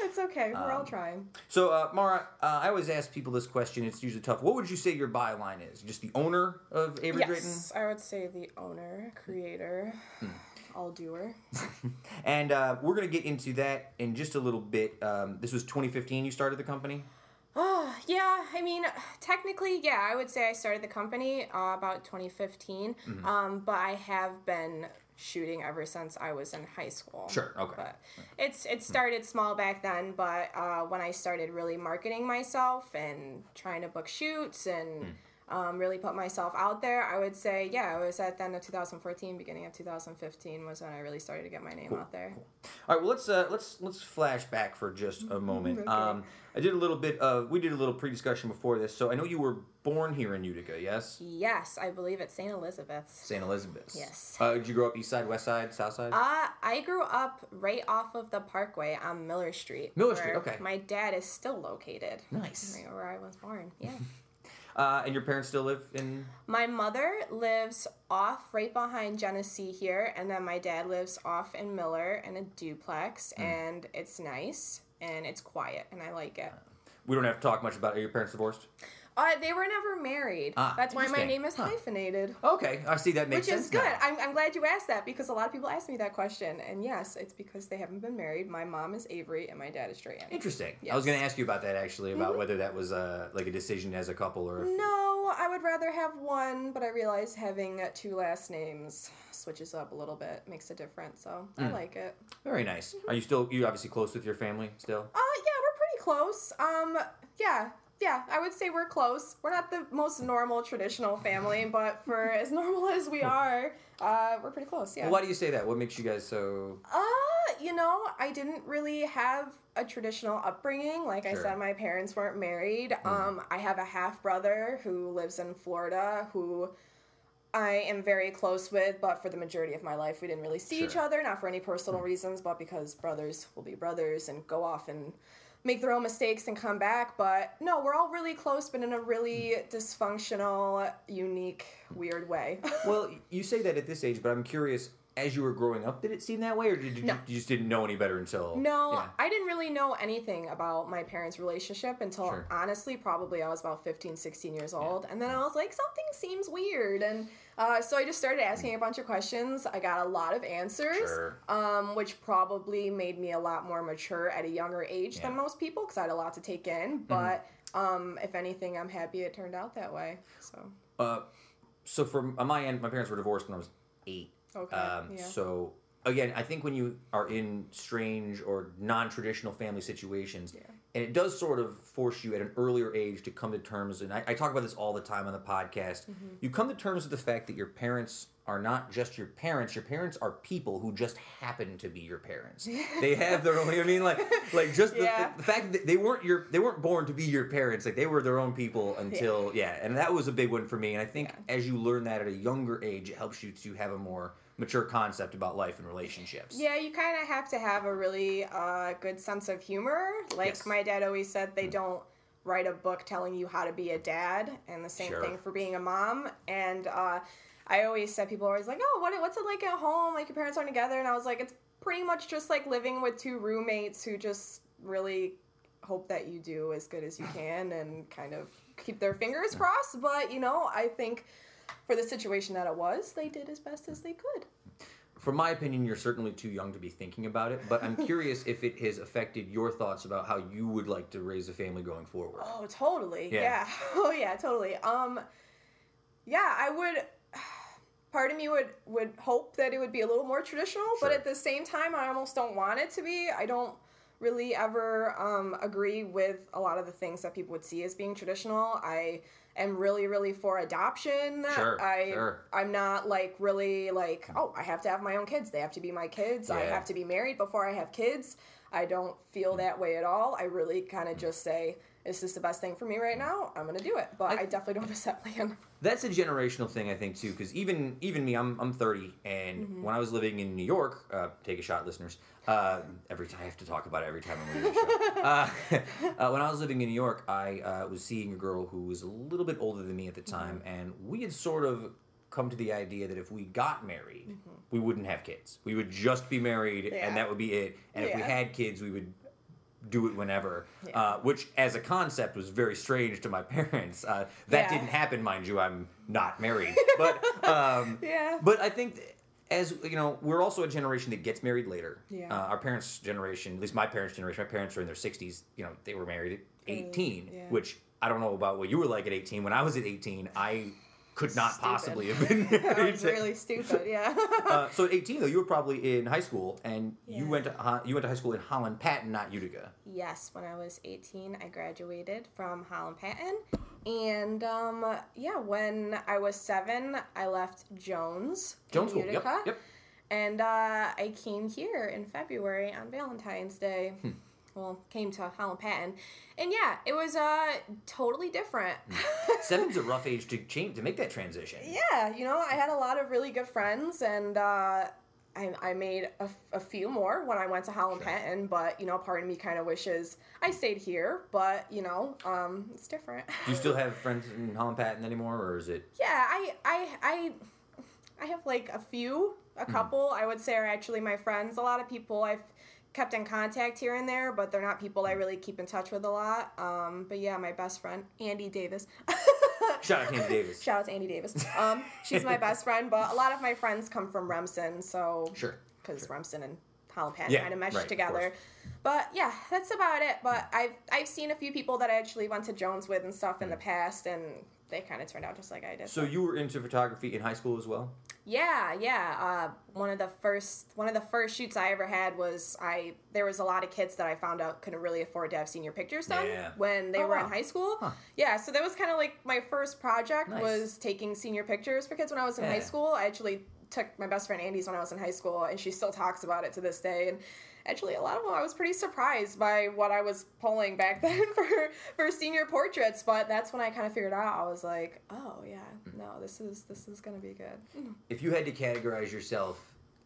It's okay. We're all Um, trying. so uh, Marra, uh, I always ask people this question. It's usually tough. What would you say your byline is? Just the owner of Avery Drayton? Yes, I would say the owner, creator, Hmm. All doer. And uh, we're gonna get into that in just a little bit. Um, this was 2015. You started the company. Oh, yeah. I mean, technically, yeah, I would say I started the company uh, about 2015. Mm-hmm. Um, but I have been shooting ever since I was in high school. Sure, okay. But it's it started small back then, but uh, when I started really marketing myself and trying to book shoots and Hmm. Um, really put myself out there, I would say, yeah, it was at the end of 2014, beginning of 2015 was when I really started to get my name out there. All right, well let's uh, let's let's flash back for just a moment. Okay. Um, I did a little bit of we did a little pre-discussion before this, so I know you were born here in Utica, yes, Yes, I believe it's St. Elizabeth's. St. Elizabeth's. Yes. Uh, did you grow up east side, west side, south side? Uh, I grew up right off of the Parkway on Miller Street. Miller Street, okay. My dad is still located. Nice. Right Where I was born, yeah. Uh, and your parents still live in? my mother lives off right behind Genesee here, and then my dad lives off in Miller in a duplex, Hmm. and it's nice and it's quiet, and I like it. We don't have to talk much about. Are your parents divorced? Uh, they were never married. Ah, That's why my name is Huh. hyphenated. Okay, I see that makes Which sense. Which is good. I'm, I'm glad you asked that because a lot of people ask me that question. And yes, it's because they haven't been married. My mom is Avery and my dad is Drayton. Interesting. I was Mm-hmm. going to ask you about that actually, about whether that was uh, like a decision as a couple or. If, No, I would rather have one, but I realize having two last names switches up a little bit, makes a difference. So Hmm. I like it. Very nice. Are you still? You obviously close with your family still? Uh, yeah, we're pretty close. Um, yeah, yeah, I would say we're close. We're not the most normal traditional family, but for as normal as we are, uh, we're pretty close. Yeah. Well, why do you say that? What makes you guys so? Uh, you know, I didn't really have a traditional upbringing. Like I said, my parents weren't married. Um, I have a half brother who lives in Florida who I am very close with, but for the majority of my life, we didn't really see each other, not for any personal reasons, but because brothers will be brothers and go off and make their own mistakes and come back. But no, we're all really close, but in a really dysfunctional, unique, weird way. Well, you say that at this age, but I'm curious. As you were growing up, did it seem that way, or did you, No. you just didn't know any better until? No, Yeah. I didn't really know anything about my parents' relationship until Sure. honestly, probably I was about 15, 16 years old. And then I was like, something seems weird. And uh, so I just started asking a bunch of questions. I got a lot of answers, Sure. um, which probably made me a lot more mature at a younger age than Yeah. Mm-hmm. most people because I had a lot to take in. But um, if anything, I'm happy it turned out that way. So. so from on my end, my parents were divorced when I was eight. Okay, Um, yeah. So again, I think when you are in strange or non-traditional family situations, and it does sort of force you at an earlier age to come to terms. And I, I talk about this all the time on the podcast. Mm-hmm. You come to terms with the fact that your parents are not just your parents. Your parents are people who just happen to be your parents. they have their own. I mean, like, like just the, Yeah. the, fact that they weren't your, they weren't born to be your parents. Like they were their own people until yeah. And that was a big one for me. And I think as you learn that at a younger age, it helps you to have a more mature concept about life and relationships. Yeah, you kind of have to have a really uh, good sense of humor. Like Yes. my dad always said, they don't write a book telling you how to be a dad, and the same Sure. thing for being a mom. And uh, I always said, people are always like, oh, what, what's it like at home? Like your parents aren't together, and I was like, it's pretty much just like living with two roommates who just really hope that you do as good as you can and kind of keep their fingers crossed. But you know, I think for the situation that it was, they did as best as they could. From my opinion, you're certainly too young to be thinking about it, but I'm curious if it has affected your thoughts about how you would like to raise a family going forward. Oh, totally. Yeah. Yeah. Oh, yeah, totally. Um, yeah, I would. Part of me would would hope that it would be a little more traditional, but at the same time, I almost don't want it to be. I don't really ever um, agree with a lot of the things that people would see as being traditional. I am really, really for adoption. Sure, I sure. I'm not like really like oh I have to have my own kids. They have to be my kids. I have to be married before I have kids. I don't feel that way at all. I really kind of just say, "Is this the best thing for me right now? I'm gonna do it." But I, I- definitely don't have a set plan. That's a generational thing, I think, too, because even even me, I'm I'm 30, and Mm-hmm. when I was living in New York, uh, take a shot, listeners. Uh, every time I have to talk about it every time I'm leaving the show. Uh, uh, when I was living in New York, I uh, was seeing a girl who was a little bit older than me at the time, Mm-hmm. and we had sort of come to the idea that if we got married, we wouldn't have kids. We would just be married, Mm-hmm. Yeah. and that would be it. And if we had kids, we would do it whenever, Yeah. uh, which as a concept was very strange to my parents. Uh, that Yeah. didn't happen, mind you. I'm not married, but um, Yeah. but I think as you know, we're also a generation that gets married later. Yeah. Uh, our parents' generation, at least my parents' generation, my parents were in their 60s. You know, they were married at 18, yeah. which I don't know about what you were like at 18. When I was at 18, I could not Stupid. possibly have been that married. was to- really stupid. Yeah. uh, so at 18 though, you were probably in high school, and you went to Ho- you went to high school in Holland Patent, not Utica. Yes, when I was 18, I graduated from Holland Patent. And um, yeah, when I was seven, I left Jones, in Jonesville. Yep. Utica. Yep. And uh, I came here in February on Valentine's Day. Hmm. Well, came to Holland Patent. And yeah, it was uh, totally different. Seven's a rough age to change to make that transition. yeah, you know, I had a lot of really good friends, and uh, I, I made a, a few more when I went to Holland Sure. Patton, but, you know, part of me kind of wishes I stayed here, but, you know, um, it's different. Do you still have friends in Holland Patent anymore, or is it? yeah, I, I, I, I have like a few, a Hmm. couple, I would say are actually my friends. A lot of people I've kept in contact here and there, but they're not people I Hmm. really keep in touch with a lot. Um, but yeah, my best friend, Andy Davis. Shout out to Andy Davis. Shout out to Andy Davis. Um, she's my best friend, but a lot of my friends come from Remsen, so Sure. because Remsen and Holland Patent Yeah, kind of meshed right, together. course. But yeah, that's about it. But I've I've seen a few people that I actually went to Jones with and stuff in the past, and they kind of turned out just like I did. Hmm. So you were into photography in high school as well? Yeah, yeah. Uh, one of the first one of the first shoots I ever had was I. There was a lot of kids that I found out couldn't really afford to have senior pictures done Yeah. when they Oh, were wow. in high school. Huh. Yeah, so that was kind of like my first project Nice. was taking senior pictures for kids when I was in Yeah. high school. I actually took my best friend Andy's when I was in high school, and she still talks about it to this day. And actually, a lot of them I was pretty surprised by what I was pulling back then for for senior portraits. But that's when I kind of figured out. I was like, oh yeah, Hmm. no, this is this is gonna be good. If you had to categorize yourself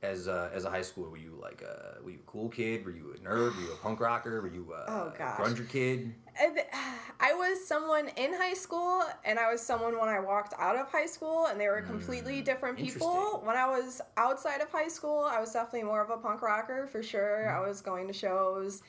as a, as a high schooler, were you like a were you a cool kid? Were you a nerd? Were you a punk rocker? Were you a Oh, gosh. grunger kid? I was someone in high school, and I was someone when I walked out of high school, and they were completely different people. When I was outside of high school, I was definitely more of a punk rocker for sure. Hmm. I was going to shows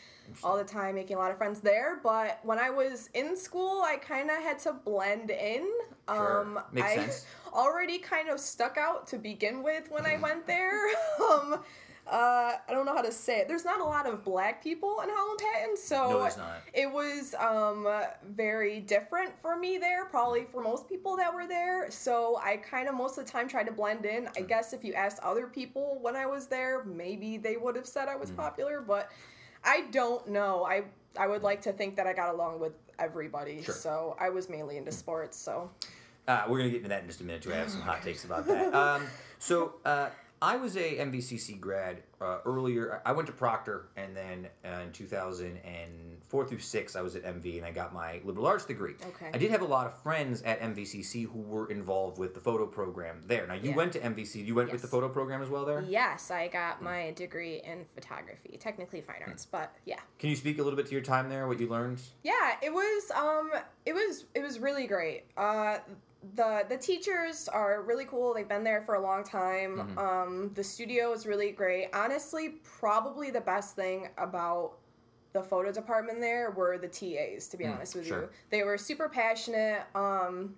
all the time, making a lot of friends there. But when I was in school, I kind of had to blend in. Sure. Um, Makes I sense. already kind of stuck out to begin with when I went there. um, uh, I don't know how to say it. There's not a lot of black people in Holland Patent, so No, it was um, very different for me there, probably for most people that were there. So I kind of most of the time tried to blend in. Hmm. I guess if you asked other people when I was there, maybe they would have said I Hmm. was popular, but I don't know. I I would like to think that I got along with everybody. Sure. So I was mainly into sports. So Uh, we're gonna get into that in just a minute too. I have some hot takes about that. Um, so uh, I was a MVCC grad uh, earlier. I went to Proctor, and then uh, in 2004 through six, I was at MV, and I got my liberal arts degree. Okay. I did have a lot of friends at MVCC who were involved with the photo program there. Now you Yeah. went to MVC. You went with the photo program as well there. yes, I got my degree in photography, technically fine arts, but yeah. Can you speak a little bit to your time there? What you learned? Yeah, it was um it was it was really great. Uh the the teachers are really cool. They've been there for a long time. Um the studio is really great. Honestly, probably the best thing about the photo department there were the TAs, to be honest with sure. you. They were super passionate. Um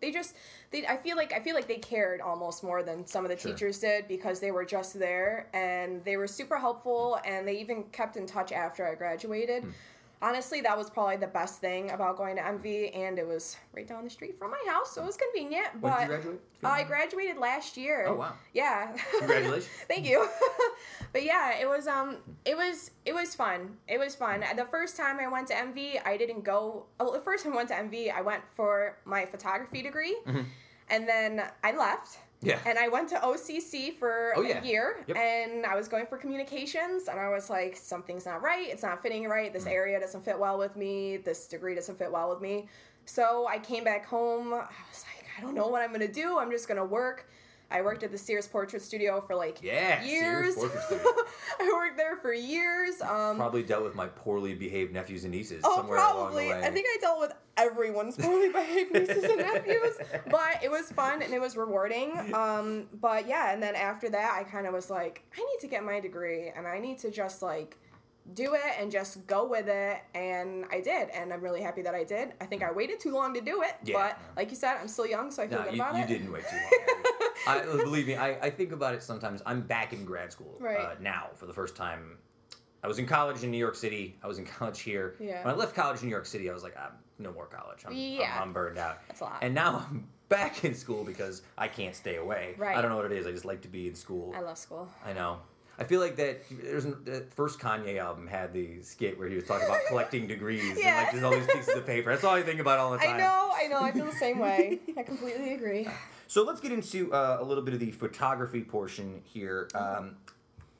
they just they I feel like I feel like they cared almost more than some of the Sure. teachers did because they were just there and they were super helpful and they even kept in touch after I graduated. Hmm. Honestly, that was probably the best thing about going to MV and it was right down the street from my house, so it was convenient. When But did you graduate? I graduated last year. Oh, wow. Yeah. Congratulations. Thank you. but yeah, it was um it was it was fun. It was fun. The first time I went to MV, I didn't go well, the first time I went to MV, I went for my photography degree. And then I left. Yeah. And I went to OCC for Oh, yeah. a year Yep. and I was going for communications and I was like something's not right. It's not fitting right. Mm. This area doesn't fit well with me. This degree doesn't fit well with me. So I came back home. I was like, I don't know what I'm going to do. I'm just going to work. I worked at the Sears Portrait Studio for like Yeah, years. Portrait Studio. I worked there for years. Um, Probably dealt with my poorly behaved nephews and nieces oh, somewhere probably. along the way. I think I dealt with everyone's poorly behaved nieces and nephews, but it was fun and it was rewarding. Um, but yeah, and then after that, I kind of was like, I need to get my degree and I need to just like do it and just go with it and I did and I'm really happy that I did. I think I waited too long to do it, Yeah. but like you said, I'm still young so I feel No, good you, about you it. didn't wait too long. I, believe me, I, I think about it sometimes. I'm back in grad school uh, now for the first time. I was in college in New York City. I was in college here. Yeah. When I left college in New York City, I was like, I'm, no more college. I'm, I'm- I'm, burned out. That's a lot. And now I'm back in school because I can't stay away. Right. I don't know what it is. I just like to be in school. I love school. I know. I feel like that. There's the first Kanye album had the skit where he was talking about collecting degrees and like there's all these pieces of paper. That's all I think about all the time. I know, I know, I feel the same way. I completely agree. So let's get into uh, a little bit of the photography portion here. Um,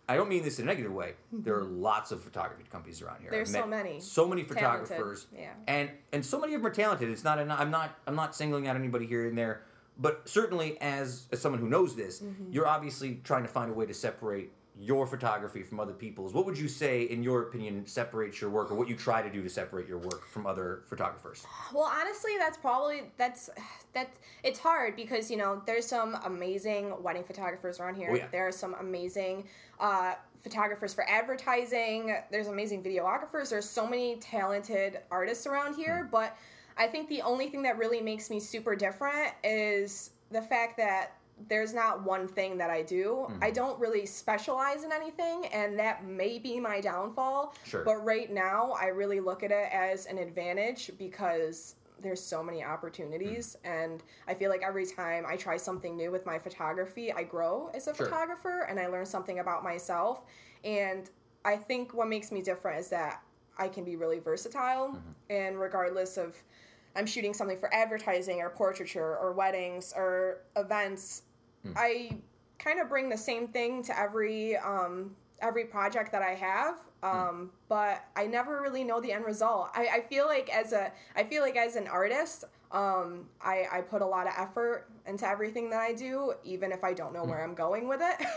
I don't mean this in a negative way. There are lots of photography companies around here. There's so many. so many Talented, photographers, yeah. and and so many of them are talented. It's not. I'm not. I'm not singling out anybody here and there, but certainly as as someone who knows this, Mm-hmm. you're obviously trying to find a way to separate your photography from other people's. What would you say, in your opinion, separates your work, or what you try to do to separate your work from other photographers? Well, honestly, that's probably that's that. It's hard because you know there's some amazing wedding photographers around here. Oh, yeah. There are some amazing uh, photographers for advertising. There's amazing videographers. There's so many talented artists around here. But I think the only thing that really makes me super different is the fact that there's not one thing that I do. I mm-hmm. don't really specialize in anything, and that may be my downfall. Sure. But right now, I really look at it as an advantage because there's so many opportunities, mm. and I feel like every time I try something new with my photography, I grow as a Sure. photographer and I learn something about myself. And I think what makes me different is that I can be really versatile, mm-hmm. and regardless of I'm shooting something for advertising or portraiture or weddings or events, I kind of bring the same thing to every um, every project that I have. Um, But I never really know the end result. I, I feel like as a I feel like as an artist, um, I, I put a lot of effort into everything that I do, even if I don't know where I'm going with it.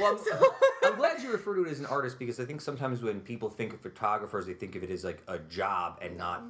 Well, I'm, I'm glad you refer to it as an artist because I think sometimes when people think of photographers, they think of it as like a job and not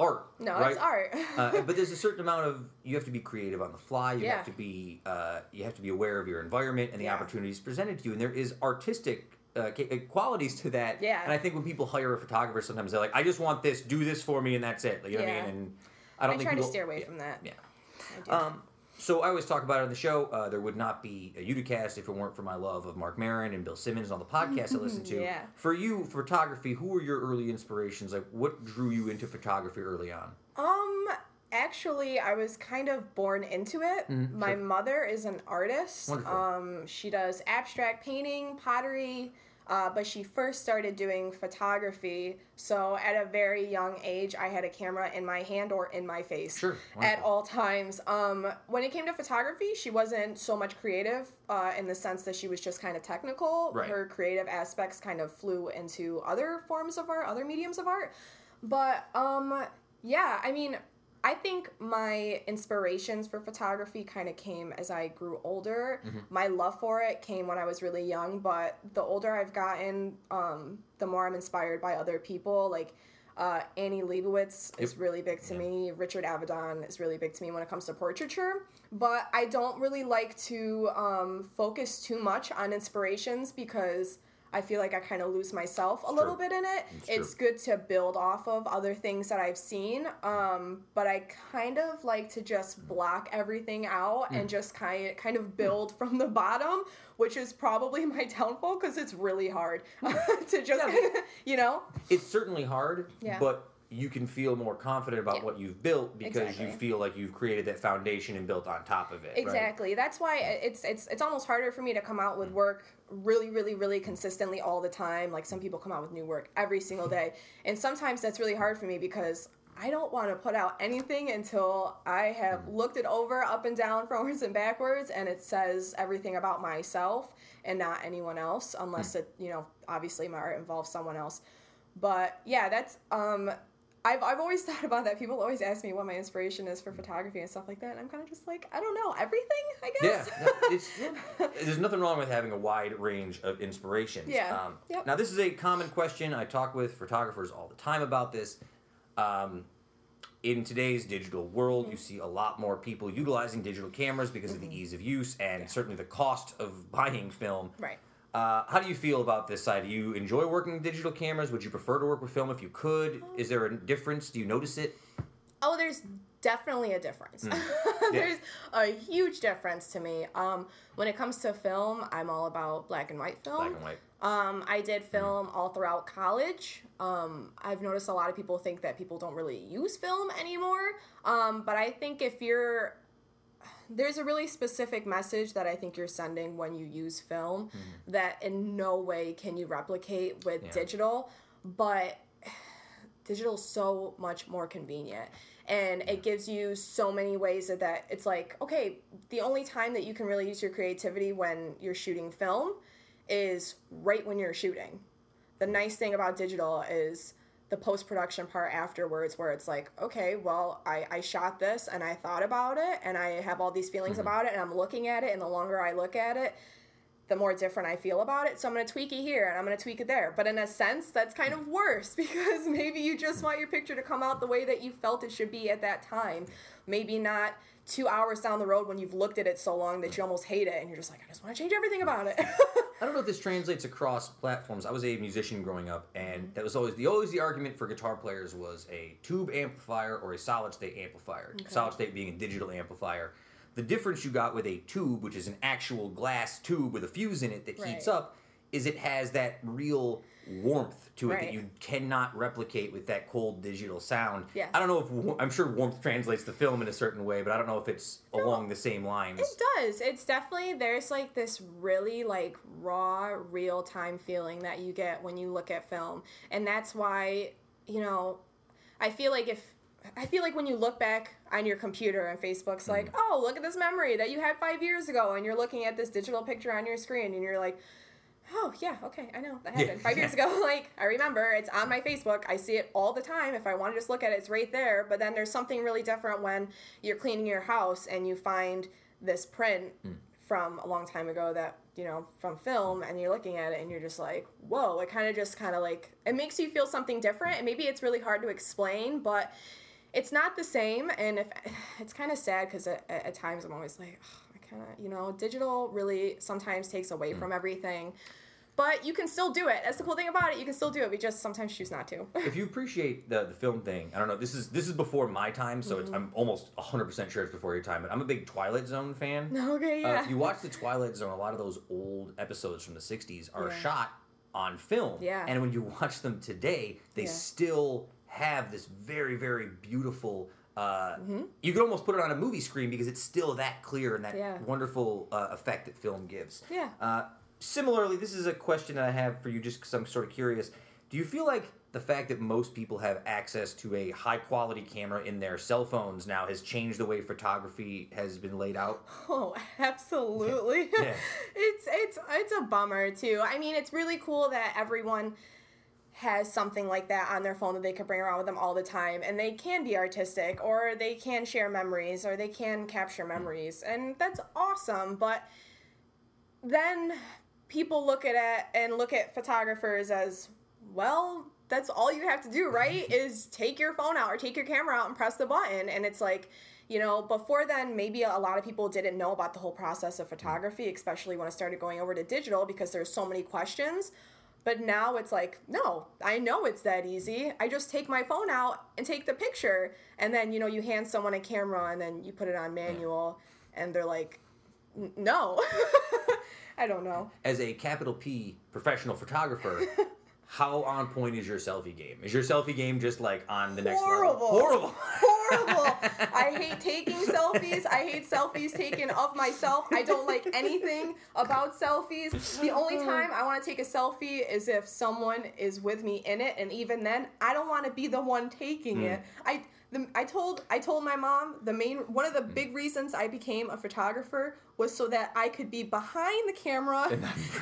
art. no, right? it's art. uh, but there's a certain amount of you have to be creative on the fly. You Yeah. have to be uh, you have to be aware of your environment and the Yeah. opportunities presented to you, and there is artistic. Uh, uh, qualities to that, Yeah. and I think when people hire a photographer, sometimes they're like, "I just want this, do this for me, and that's it." Like, you know what I mean? And I don't I think try to steer away yeah, from that. Yeah. I do. Um, So I always talk about it on the show. Uh, there would not be a Uticast if it weren't for my love of Marc Maron and Bill Simmons and all the podcasts I listen to. Yeah. For you, photography, who were your early inspirations? Like, what drew you into photography early on? Um, actually, I was kind of born into it. My mother is an artist. Wonderful. Um, she does abstract painting, pottery. Uh, but she first started doing photography. So at a very young age, I had a camera in my hand or in my face Sure, at all times. Um, when it came to photography, she wasn't so much creative uh, in the sense that she was just kind of technical. Right. Her creative aspects kind of flew into other forms of art, other mediums of art. But um, yeah, I mean, I think my inspirations for photography kind of came as I grew older. My love for it came when I was really young, but the older I've gotten, um, the more I'm inspired by other people. Like uh, Annie Leibovitz is really big to me. Richard Avedon is really big to me when it comes to portraiture. But I don't really like to um, focus too much on inspirations because I feel like I kind of lose myself a little true. bit in it. It's. It's good to build off of other things that I've seen, um, but I kind of like to just block everything out Mm. and just kind kind of build from the bottom, which is probably my downfall because it's really hard to just you know. It's certainly hard, Yeah. but you can feel more confident about Yeah. what you've built because you feel like you've created that foundation and built on top of it. right? Exactly. That's why it's it's it's almost harder for me to come out with mm. work really really really consistently all the time. Like some people come out with new work every single day. And sometimes that's really hard for me because I don't want to put out anything until I have mm. looked it over up and down forwards and backwards and it says everything about myself and not anyone else unless mm. it, you know, obviously my art involves someone else. But yeah, that's um I've, I've always thought about that. People always ask me what my inspiration is for photography and stuff like that. And I'm kind of just like, I don't know, everything, I Yeah, guess. no, it's, there's nothing wrong with having a wide range of inspirations. Yeah, Um, yep. Now, this is a common question. I talk with photographers all the time about this. Um, in today's digital world, Mm-hmm. you see a lot more people utilizing digital cameras because of the ease of use and certainly the cost of buying film. right. Uh, how do you feel about this side? Do you enjoy working with digital cameras? Would you prefer to work with film if you could? Is there a difference? Do you notice it? Oh, there's definitely a difference. Mm. there's a huge difference to me. Um, when it comes to film, I'm all about black and white film. Black and white. Um, I did film all throughout college. Um, I've noticed a lot of people think that people don't really use film anymore. Um, but I think if you're there's a really specific message that I think you're sending when you use film mm-hmm. that in no way can you replicate with Yeah. digital, but digital is so much more convenient. And it gives you so many ways that, that it's like okay the only time that you can really use your creativity when you're shooting film is right when you're shooting. The nice thing about digital is the post-production part afterwards where it's like okay well I, I shot this and i thought about it and i have all these feelings mm-hmm. about it and i'm looking at it and the longer i look at it the more different I feel about it. So I'm going to tweak it here and I'm going to tweak it there. But in a sense, that's kind of worse because maybe you just want your picture to come out the way that you felt it should be at that time. Maybe not two hours down the road when you've looked at it so long that you almost hate it and you're just like, I just want to change everything about it. I don't know if this translates across platforms. I was a musician growing up, and that was always the always the argument for guitar players was a tube amplifier or a solid state amplifier. Solid state being a digital amplifier. The difference you got with a tube, which is an actual glass tube with a fuse in it that heats up, is it has that real warmth to it that you cannot replicate with that cold digital sound. Yes. I don't know if I'm sure warmth translates to film in a certain way, but I don't know if it's along the same lines. It does. It's definitely there's like this really like raw, real time feeling that you get when you look at film, and that's why you know, I feel like if I feel like when you look back on your computer and Facebook's like, oh, look at this memory that you had five years ago, and you're looking at this digital picture on your screen, and you're like. Oh yeah, okay, I know that Yeah, happened five years ago. Like I remember, it's on my Facebook. I see it all the time. If I want to just look at it, it's right there. But then there's something really different when you're cleaning your house and you find this print Hmm. from a long time ago that you know from film, and you're looking at it and you're just like, whoa! It kind of just kind of like it makes you feel something different, and maybe it's really hard to explain, but it's not the same. And if it's kind of sad because at, at times I'm always like, "Ugh, I kind of you know, digital really sometimes takes away from everything. But you can still do it. That's the cool thing about it. You can still do it. We just sometimes choose not to. if you appreciate the, the film thing, I don't know. This is this is before my time, so it's, I'm almost 100 percent sure it's before your time. But I'm a big Twilight Zone fan. Okay, Uh, yeah. if you watch the Twilight Zone, a lot of those old episodes from the 60s are Yeah. shot on film. Yeah. And when you watch them today, they Yeah. still have this very, very beautiful. Uh, You could almost put it on a movie screen because it's still that clear and that Mm-hmm. Yeah. wonderful uh, effect that film gives. Yeah. Uh, similarly, this is a question that I have for you just because I'm sort of curious. Do you feel like the fact that most people have access to a high quality camera in their cell phones now has changed the way photography has been laid out? Oh, absolutely. Yeah. it's it's it's a bummer too. I mean, it's really cool that everyone has something like that on their phone that they could bring around with them all the time and they can be artistic or they can share memories or they can capture mm. memories and that's awesome but then people look at it and look at photographers as well that's all you have to do right? Is take your phone out or take your camera out and press the button and it's like you know before then maybe a lot of people didn't know about the whole process of mm. photography especially when i started going over to digital because there's so many questions but now it's like no i know it's that easy i just take my phone out and take the picture and then you know you hand someone a camera and then you put it on manual and they're like no i don't know As a capital P professional photographer, how on point is your selfie game? Is your selfie game just like on the next level? Horrible. horrible. I hate taking selfies. I hate selfies taken of myself. I don't like anything about selfies. The only time I want to take a selfie is if someone is with me in it, and even then, I don't want to be the one taking hmm. it. I the, I told I told my mom the main one of the big reasons I became a photographer was so that I could be behind the camera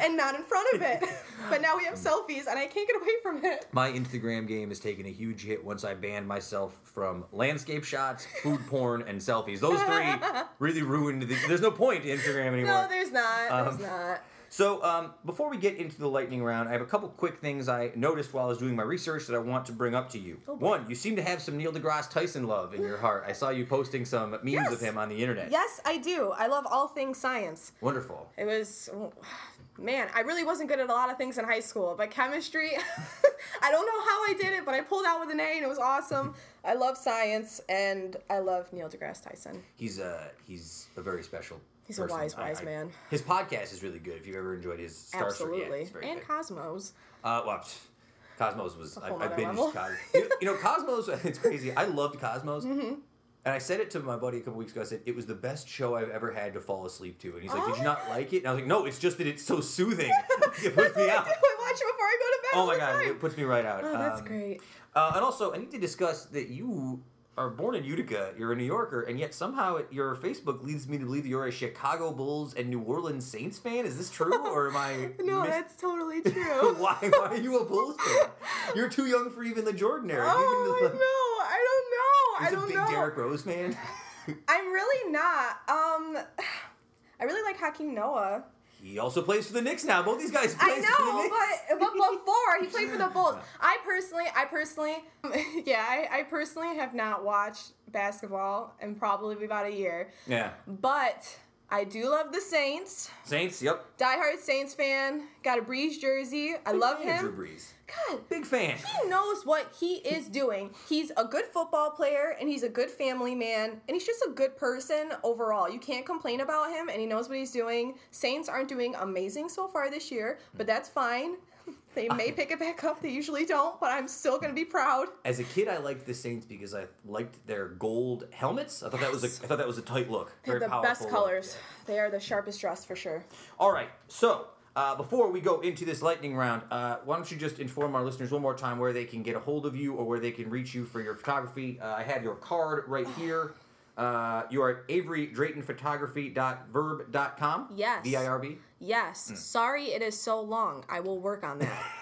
and not in front of it. but now we have selfies and I can't get away from it. My Instagram game has taken a huge hit once I banned myself from landscape shots, food porn, and selfies. Those three really ruined the. There's no point to Instagram anymore. No, there's not. There's Um, not. So, um, before we get into the lightning round, I have a couple quick things I noticed while I was doing my research that I want to bring up to you. Oh. One, you seem to have some Neil deGrasse Tyson love in your heart. I saw you posting some memes Yes. of him on the internet. Yes, I do. I love all things science. Wonderful. It was, man, I really wasn't good at a lot of things in high school, but chemistry, I don't know how I did it, but I pulled out with an A and it was awesome. I love science and I love Neil deGrasse Tyson. He's a he's a very special. He's a person. wise, I- wise I- man. His podcast is really good. If you've ever enjoyed his StarTalk, yeah, Absolutely. and good. Cosmos. Uh, well, Cosmos was I, I binged level. Cosmos. You, you know, Cosmos. It's crazy. I loved Cosmos. Mm-hmm. And I said it to my buddy a couple weeks ago. I said it was the best show I've ever had to fall asleep to. And he's like, "Did you not Oh. like it?" And I was like, "No, it's just that it's so soothing. it puts me I out." do. I watch it before I go to bed. Oh my god, time. it puts me right out. Oh, that's Um, great. Uh, and also, I need to discuss that you are born in Utica. You're a New Yorker, and yet somehow it, your Facebook leads me to believe you're a Chicago Bulls and New Orleans Saints fan. Is this true, or am I? No, mis- that's totally true. why, why are you a Bulls fan? You're too young for even the Jordan era. Oh, I Even the- know. I don't know. I He's a don't big know. Derrick Rose fan. I'm really not. Um, I really like Joakim Noah. He also plays for the Knicks now. Both these guys play I for the know, Knicks. but but before he played for the Bulls, I personally, I personally, yeah, I, I personally have not watched basketball in probably about a year, yeah, but I do love the Saints. Saints. Yep. Diehard Saints fan. Got a Brees jersey. I love of Drew him. Brees. God, Big fan. he knows what he is doing. He's a good football player and he's a good family man and he's just a good person overall. You can't complain about him and he knows what he's doing. Saints aren't doing amazing so far this year, but that's fine. They may pick it back up. They usually don't, but I'm still going to be proud. As a kid, I liked the Saints because I liked their gold helmets. I thought that was a, I thought that was a tight look. They're Very the best powerful look. colors. They are the sharpest dress for sure. All right, so uh, before we go into this lightning round, uh, why don't you just inform our listeners one more time where they can get a hold of you or where they can reach you for your photography? Uh, I have your card right here. Uh, you are at averydraytonphotography.virb.com. Yes. V I R B. Yes. Hmm. Sorry it is so long. I will work on that.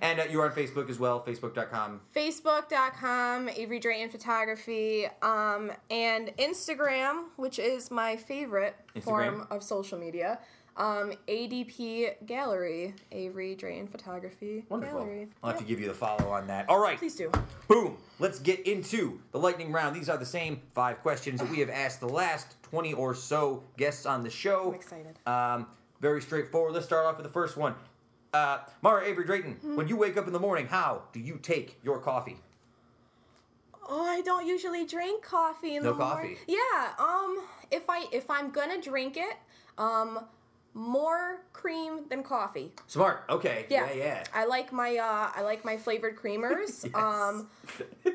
And uh, you're on Facebook as well, facebook.com. Facebook.com, Avery Drayton Photography, um, and Instagram, which is my favorite form of social media. Um, ADP Gallery, Avery Drayton Photography Wonderful. Gallery. I'll have to give you the follow on that. All right. Please do. Boom. Let's get into the lightning round. These are the same five questions that we have asked the last 20 or so guests on the show. I'm excited. Um, very straightforward. Let's start off with the first one. Uh, Marra Avery Drayton, when you wake up in the morning, how do you take your coffee? Oh, I don't usually drink coffee in No the morning. coffee? Yeah. Um, if I if I'm gonna drink it, um, more cream than coffee. Smart. Okay. Yeah. Yeah. Yeah. I like my uh, I like my flavored creamers. Yes. Um,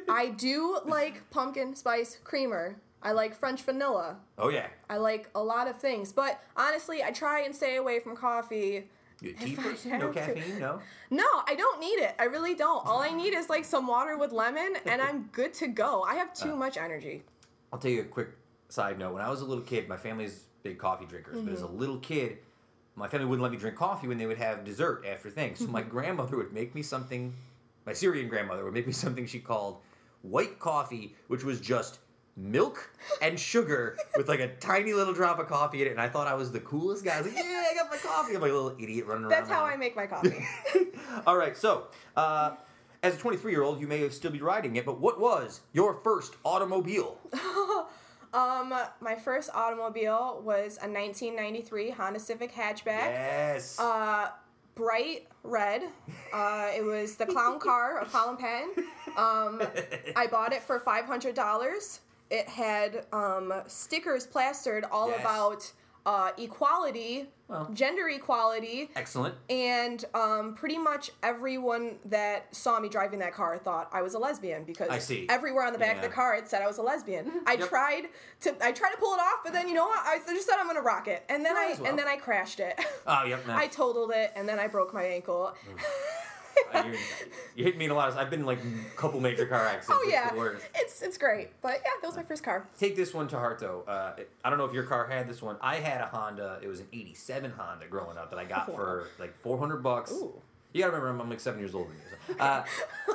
I do like pumpkin spice creamer. I like French vanilla. Oh yeah. I like a lot of things, but honestly, I try and stay away from coffee. You a tea person? No caffeine? No. No, I don't need it. I really don't. All I need is like some water with lemon, and I'm good to go. I have Uh. too much energy. I'll tell you a quick side note. When I was a little kid, my family's big coffee drinkers, but as a little kid, my family wouldn't let me drink coffee when they would have dessert after things. So my grandmother would make me something. My Syrian grandmother would make me something she called white coffee, which was just milk and sugar with like a tiny little drop of coffee in it. And I thought I was the coolest guy. I was like, "Yeah, I got my coffee." I'm like a little idiot running around. That's how. I make my coffee. All right, so uh, as a 23 year old, you may still be riding it, but what was your first automobile? um, my first automobile was a 1993 Honda Civic hatchback. Yes. Uh, bright red. Uh, it was the clown car of Colin Penn. Um, I bought it for five hundred dollars. It had um, stickers plastered all Yes. about uh, equality, Well. gender equality, Excellent. and um, pretty much everyone that saw me driving that car thought I was a lesbian because I see. everywhere on the back of the car it said I was a lesbian. I Yep. tried to I tried to pull it off, but then you know what? I just said I'm gonna rock it, and then Might I well. and then I crashed it. Oh, yep. No. I totaled it, and then I broke my ankle. Uh, you, you hit me in a lot of. I've been in like a couple major car accidents. oh It's yeah, it's it's great, but yeah, that was my first car. Take this one to heart though. Uh, I don't know if your car had this one. I had a Honda. It was an '87 Honda growing up that I got for like 400 bucks. Ooh. You gotta remember, I'm, I'm like seven years older than you. so. Uh,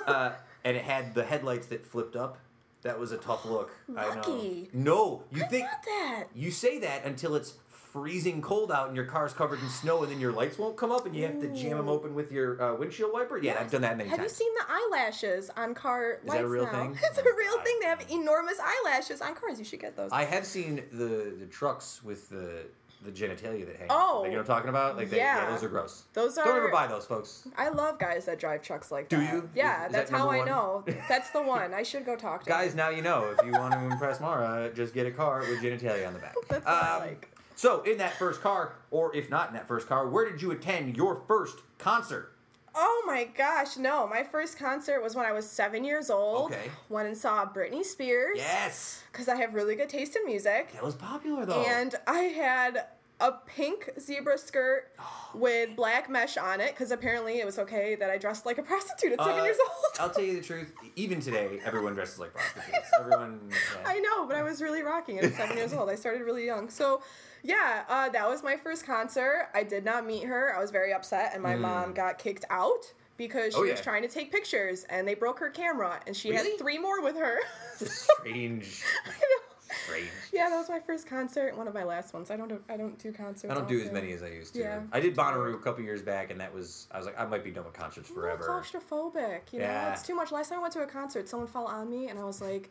uh, and it had the headlights that flipped up. That was a tough look. I know. No, you think that. you say that until it's freezing cold out and your car's covered in snow and then your lights won't come up and you have to jam them open with your uh, windshield wiper. Yeah, I've done that many Have times. Have you seen the eyelashes on car that a lights real now? thing? It's a Oh, real God. thing. They have enormous eyelashes on cars. You should get those. I have seen the the trucks with the the genitalia that hang. Oh. like, you know what I'm talking about? Like, they, yeah. Yeah. those are gross. Those Don't ever buy those, folks. I love guys that drive trucks like Do that. you? Yeah, Is- is that's that how I one? know. That's the one. I should go talk to Guys, him. now you know. If you want to impress Marra, just get a car with genitalia on the back. That's what I Um, like. So, in that first car, or if not in that first car, where did you attend your first concert? Oh my gosh, no. My first concert was when I was seven years old. Okay. Went and saw Britney Spears. Yes, Because I have really good taste in music. that was popular though. And I had a pink zebra skirt with black mesh on it because apparently it was okay that I dressed like a prostitute at seven Uh, years old. I'll tell you the truth. Even today, everyone dresses like prostitutes. Everyone. yeah. I know, but I was really rocking it at seven years old. I started really young. So, yeah, uh, that was my first concert. I did not meet her. I was very upset, and my mom got kicked out because she Hmm. Oh, was trying to take pictures, and they broke her camera, and she Really? had three more with her. Strange. I know. Strange. yeah, that was my first concert. One of my last ones. I don't do, I don't do concerts. I don't do as many as I used to. Yeah. I did Bonnaroo a couple years back, and that was I was like I might be done with concerts I'm forever. claustrophobic. You know, Yeah. it's too much. Last time I went to a concert, someone fell on me, and I was like,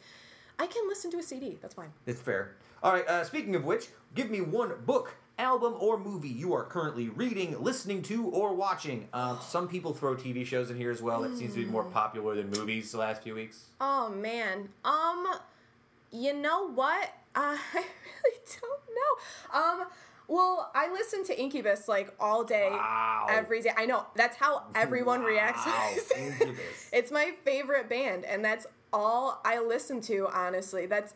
I can listen to a CD. That's fine. It's fair. All right. Uh, speaking of which, give me one book, album, or movie you are currently reading, listening to, or watching. Um, some people throw TV shows in here as well. That seems to be Hmm. more popular than movies the last few weeks. Oh man. Um you know what? I really don't know. Um well, I listen to Incubus like all day, Wow. every day. I know that's how everyone reacts. Wow. Incubus. It's my favorite band, and that's all I listen to. Honestly, that's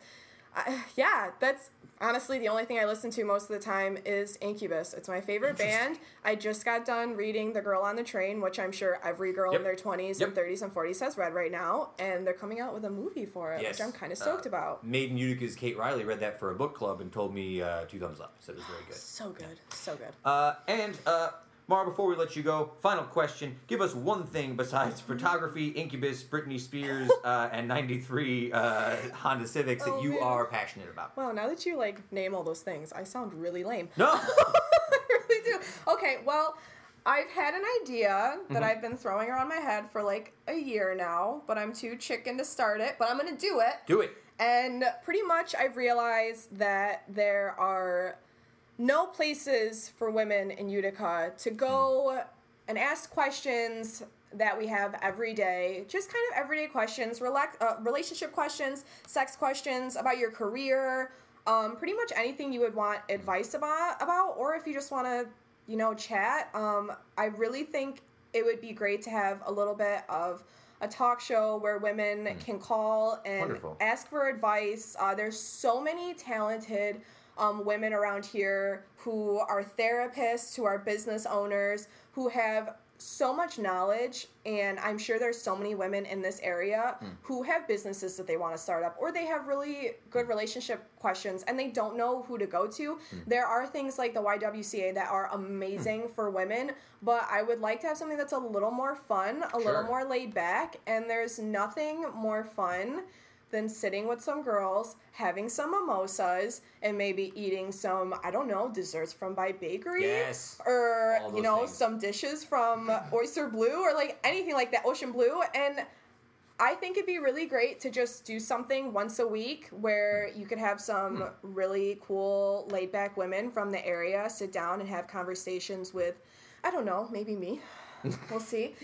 uh, yeah, that's honestly the only thing I listen to most of the time is Incubus. It's my favorite band. I just got done reading The Girl on the Train, which I'm sure every girl Yep. in their 20s Yep. and 30s and 40s has read right now, and they're coming out with a movie for it, Yes. which I'm kind of stoked Uh, about. Made in Utica's Kate Riley read that for a book club and told me uh, two thumbs up. so it was very good. So good, so good. Uh, and uh, Marra, before we let you go, final question: Give us one thing besides photography, Incubus, Britney Spears, uh, and '93 uh, Honda Civics that Oh, you man. are passionate about. Wow, now that you like name all those things, I sound really lame. No. I really do. Okay, well, I've had an idea that Mm-hmm. I've been throwing around my head for like a year now, but I'm too chicken to start it. But I'm gonna do it. Do it. And pretty much I've realized that there are no places for women in Utica to go and ask questions that we have every day. Just kind of everyday questions, relax, uh, relationship questions, sex questions about your career, um, pretty much anything you would want advice about, about or if you just want to, you know, chat. Um, I really think it would be great to have a little bit of a talk show where women can call and Wonderful. ask for advice. Uh, there's so many talented um, women around here who are therapists, who are business owners, who have so much knowledge and i'm sure there's so many women in this area hmm. who have businesses that they want to start up or they have really good relationship questions and they don't know who to go to. Hmm. There are things like the ywca that are hmm. amazing for women but i would like to have something that's a little more fun a little more laid back and there's nothing more fun than sitting with some girls, having some mimosas, and maybe eating some, I don't know, desserts from by bakery. Yes. Or, you know, things. some dishes from Oyster Blue or like anything like that, Ocean Blue. And I think it'd be really great to just do something once a week where you could have some Hmm. really cool, laid back women from the area sit down and have conversations with, I don't know, maybe me. we'll see.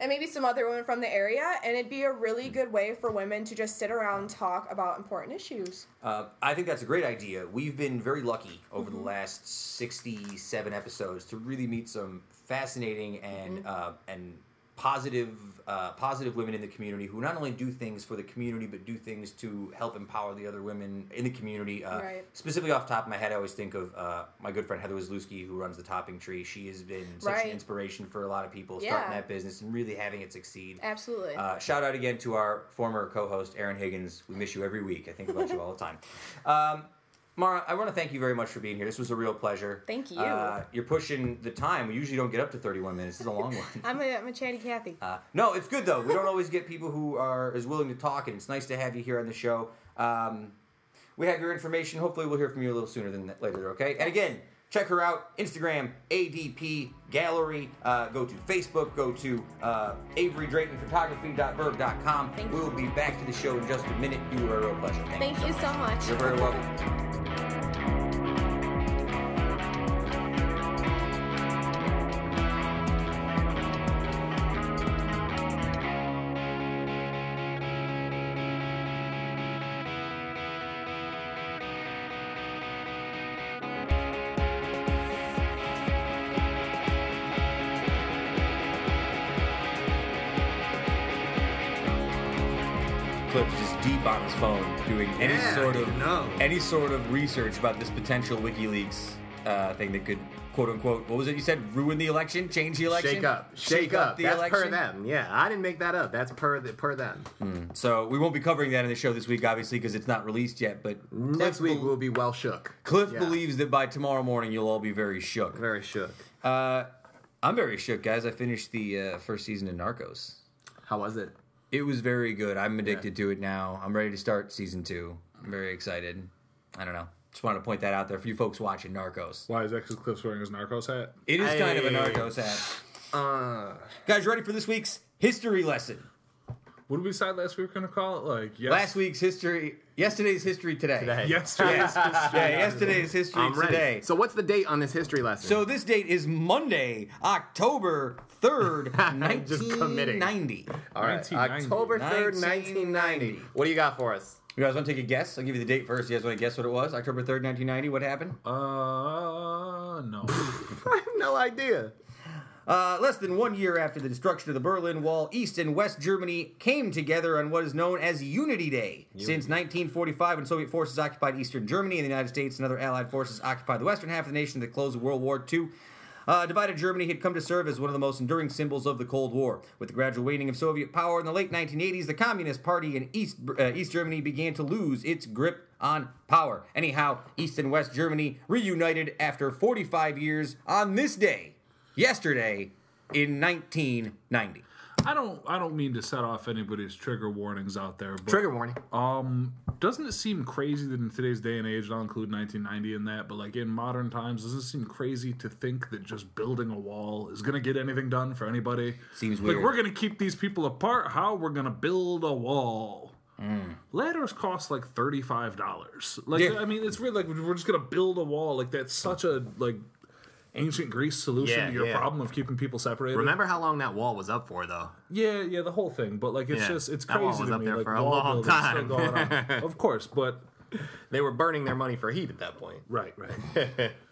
And maybe some other women from the area, and it'd be a really good way for women to just sit around and talk about important issues. Uh, I think that's a great idea. We've been very lucky over Mm-hmm. the last 67 episodes to really meet some fascinating and Mm-hmm. uh, and positive uh, positive women in the community who not only do things for the community but do things to help empower the other women in the community. Uh, Right. Specifically, off the top of my head, I always think of uh, my good friend Heather Wazlewski, who runs the Topping Tree. She has been such Right. an inspiration for a lot of people starting Yeah. that business and really having it succeed. Absolutely. Uh, shout out again to our former co-host Aaron Higgins. We miss you every week. I think about you all the time. Um, Marra, I want to thank you very much for being here. This was a real pleasure. Thank you. Uh, you're pushing the time. We usually don't get up to 31 minutes. This is a long one. I'm a, I'm a chatty Cathy. Uh, no, it's good though. We don't always get people who are as willing to talk, and it's nice to have you here on the show. Um, we have your information. Hopefully, we'll hear from you a little sooner than that later. Okay. And again, check her out. Instagram ADP Gallery. Uh, go to Facebook. Go to uh, Avery Drayton Photography.virb.com. Thank We'll be back to the show in just a minute. You were a real pleasure. Thank you so much. You're very welcome. Any sort of research about this potential WikiLeaks uh, thing that could quote unquote what was it you said ruin the election, change the election, Shake up, shake, up. the That's election. per them. Yeah, I didn't make that up. That's per the, per them. So we won't be covering that in the show this week, obviously, because it's not released yet. But Next Cliff week bel- we'll be well shook. Cliff Yeah. believes that by tomorrow morning you'll all be very shook. Very shook. Uh, I'm very shook, guys. I finished the uh, first season of Narcos. How was it? It was very good. I'm addicted to it now. I'm ready to start season two. I'm very excited. I don't know. Just wanted to point that out there for you folks watching Narcos. Why is that because Cliff's wearing his Narcos hat? It is kind of a Narcos hat. Uh, Guys, ready for this week's history lesson? What did we decide last week we were going to call it? Like, yes. Last week's history, yesterday's history today. Today. Yesterday's Yeah, yesterday's history I'm ready. today. So what's the date on this history lesson? So this date is Monday, October 3rd, Just committing. 1990. all right, 1990. October third, 1990. 1990. What do you got for us? You guys want to take a guess? I'll give you the date first. You guys want to guess what it was? October 3rd, 1990. What happened? Uh, no. I have no idea. Uh, less than one year after the destruction of the Berlin Wall, East and West Germany came together on what is known as Unity Day. Since 1945, when Soviet forces occupied Eastern Germany and the United States and other Allied forces occupied the western half of the nation at the close of World War II, uh, divided Germany had come to serve as one of the most enduring symbols of the Cold War. With the gradual waning of Soviet power in the late 1980s, the Communist Party in East uh, East Germany began to lose its grip on power. Anyhow, East and West Germany reunited after 45 years on this day, yesterday, in 1990. I don't. I don't mean to set off anybody's trigger warnings out there, but Trigger warning. Um, doesn't it seem crazy that in today's day and age, and I'll include 1990 in that, but like in modern times, doesn't it seem crazy to think that just building a wall is gonna get anything done for anybody? Seems like weird. we're gonna keep these people apart. How we're gonna build a wall? Ladders cost like thirty five dollars. Like Yeah. I mean, it's really like we're just gonna build a wall. Like that's such a like. Ancient Greece solution Yeah, to your yeah. problem of keeping people separated. Remember how long that wall was up for, though? Yeah, yeah, the whole thing. But like, it's Yeah, just it's that crazy was to up me. there like for a wall long still time. going on. of course, but They were burning their money for heat at that point. right, right.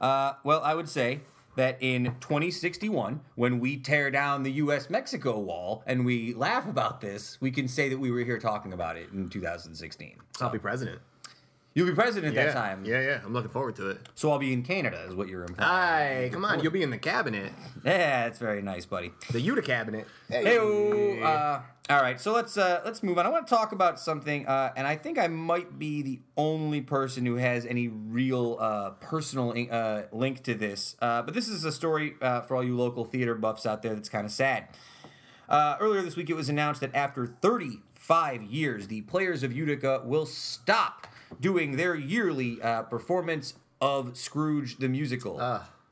Uh, well, I would say that in 2061, when we tear down the U.S. Mexico wall and we laugh about this, we can say that we were here talking about it in 2016. I'll be president. You'll be president yeah. that time. Yeah, yeah. I'm looking forward to it. So I'll be in Canada, is what you're implying. Hi, come on. You'll be in the cabinet. Yeah, that's very nice, buddy. The Utah cabinet. Hey, uh, all right, so let's uh, let's move on. I want to talk about something, uh, and I think I might be the only person who has any real uh, personal uh, link to this. Uh, but this is a story uh, for all you local theater buffs out there that's kind of sad. Uh, earlier this week, it was announced that after 35 years, the players of Utica will stop doing their yearly uh, performance of Scrooge the musical.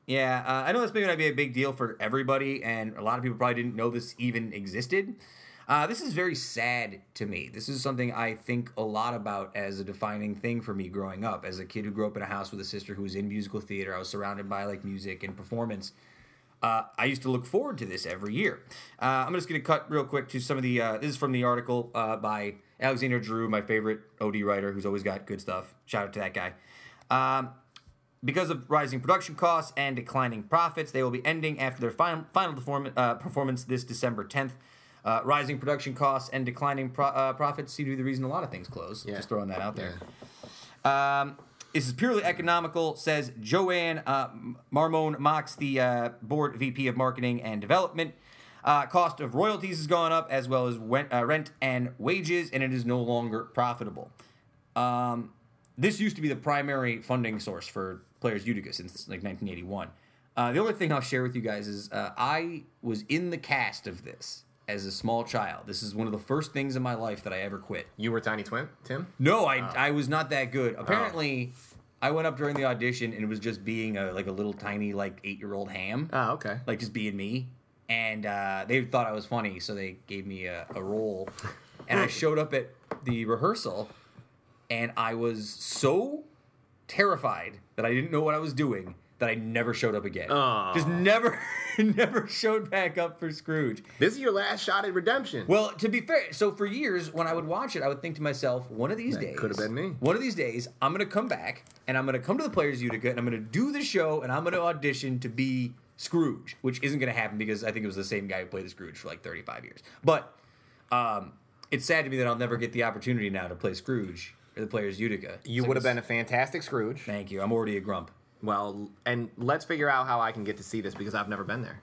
Yeah, uh, I know this may not be a big deal for everybody, and a lot of people probably didn't know this even existed. Uh, this is very sad to me. This is something I think a lot about as a defining thing for me growing up. As a kid who grew up in a house with a sister who was in musical theater, I was surrounded by like music and performance. Uh, I used to look forward to this every year. Uh, I'm just going to cut real quick to some of the. Uh, this is from the article uh, by Alexander Drew, my favorite OD writer, who's always got good stuff. Shout out to that guy. Um, because of rising production costs and declining profits, they will be ending after their final, final perform- uh, performance this December 10th. Uh, rising production costs and declining pro- uh, profits seem to be the reason a lot of things close. Yeah. Just throwing that out there. Um, this is purely economical, says Joanne uh, Marmone Mox, the uh, board VP of Marketing and Development. Uh, cost of royalties has gone up as well as rent, uh, rent and wages, and it is no longer profitable. Um, this used to be the primary funding source for Players Utica since like 1981. Uh, the only thing I'll share with you guys is uh, I was in the cast of this as a small child. This is one of the first things in my life that I ever quit. You were Tiny Twin, Tim? No, I, I was not that good. Apparently, I went up during the audition and it was just being a like a little tiny like eight year old ham, Oh, okay. like just being me. And uh, they thought I was funny, so they gave me a, a role. And I showed up at the rehearsal, and I was so terrified that I didn't know what I was doing that I never showed up again. Aw. Just never, never showed back up for Scrooge. This is your last shot at redemption. Well, to be fair, so for years when I would watch it, I would think to myself, one of these That days, could have been me. One of these days, I'm gonna come back and I'm gonna come to the Players Utica and I'm gonna do the show and I'm gonna audition to be Scrooge, which isn't gonna happen because I think it was the same guy who played the Scrooge for like 35 years. But um, it's sad to me that I'll never get the opportunity now to play Scrooge or the Players Utica. you So would have been a fantastic Scrooge. Thank you. I'm already a grump. Well, and let's figure out how I can get to see this because I've never been there.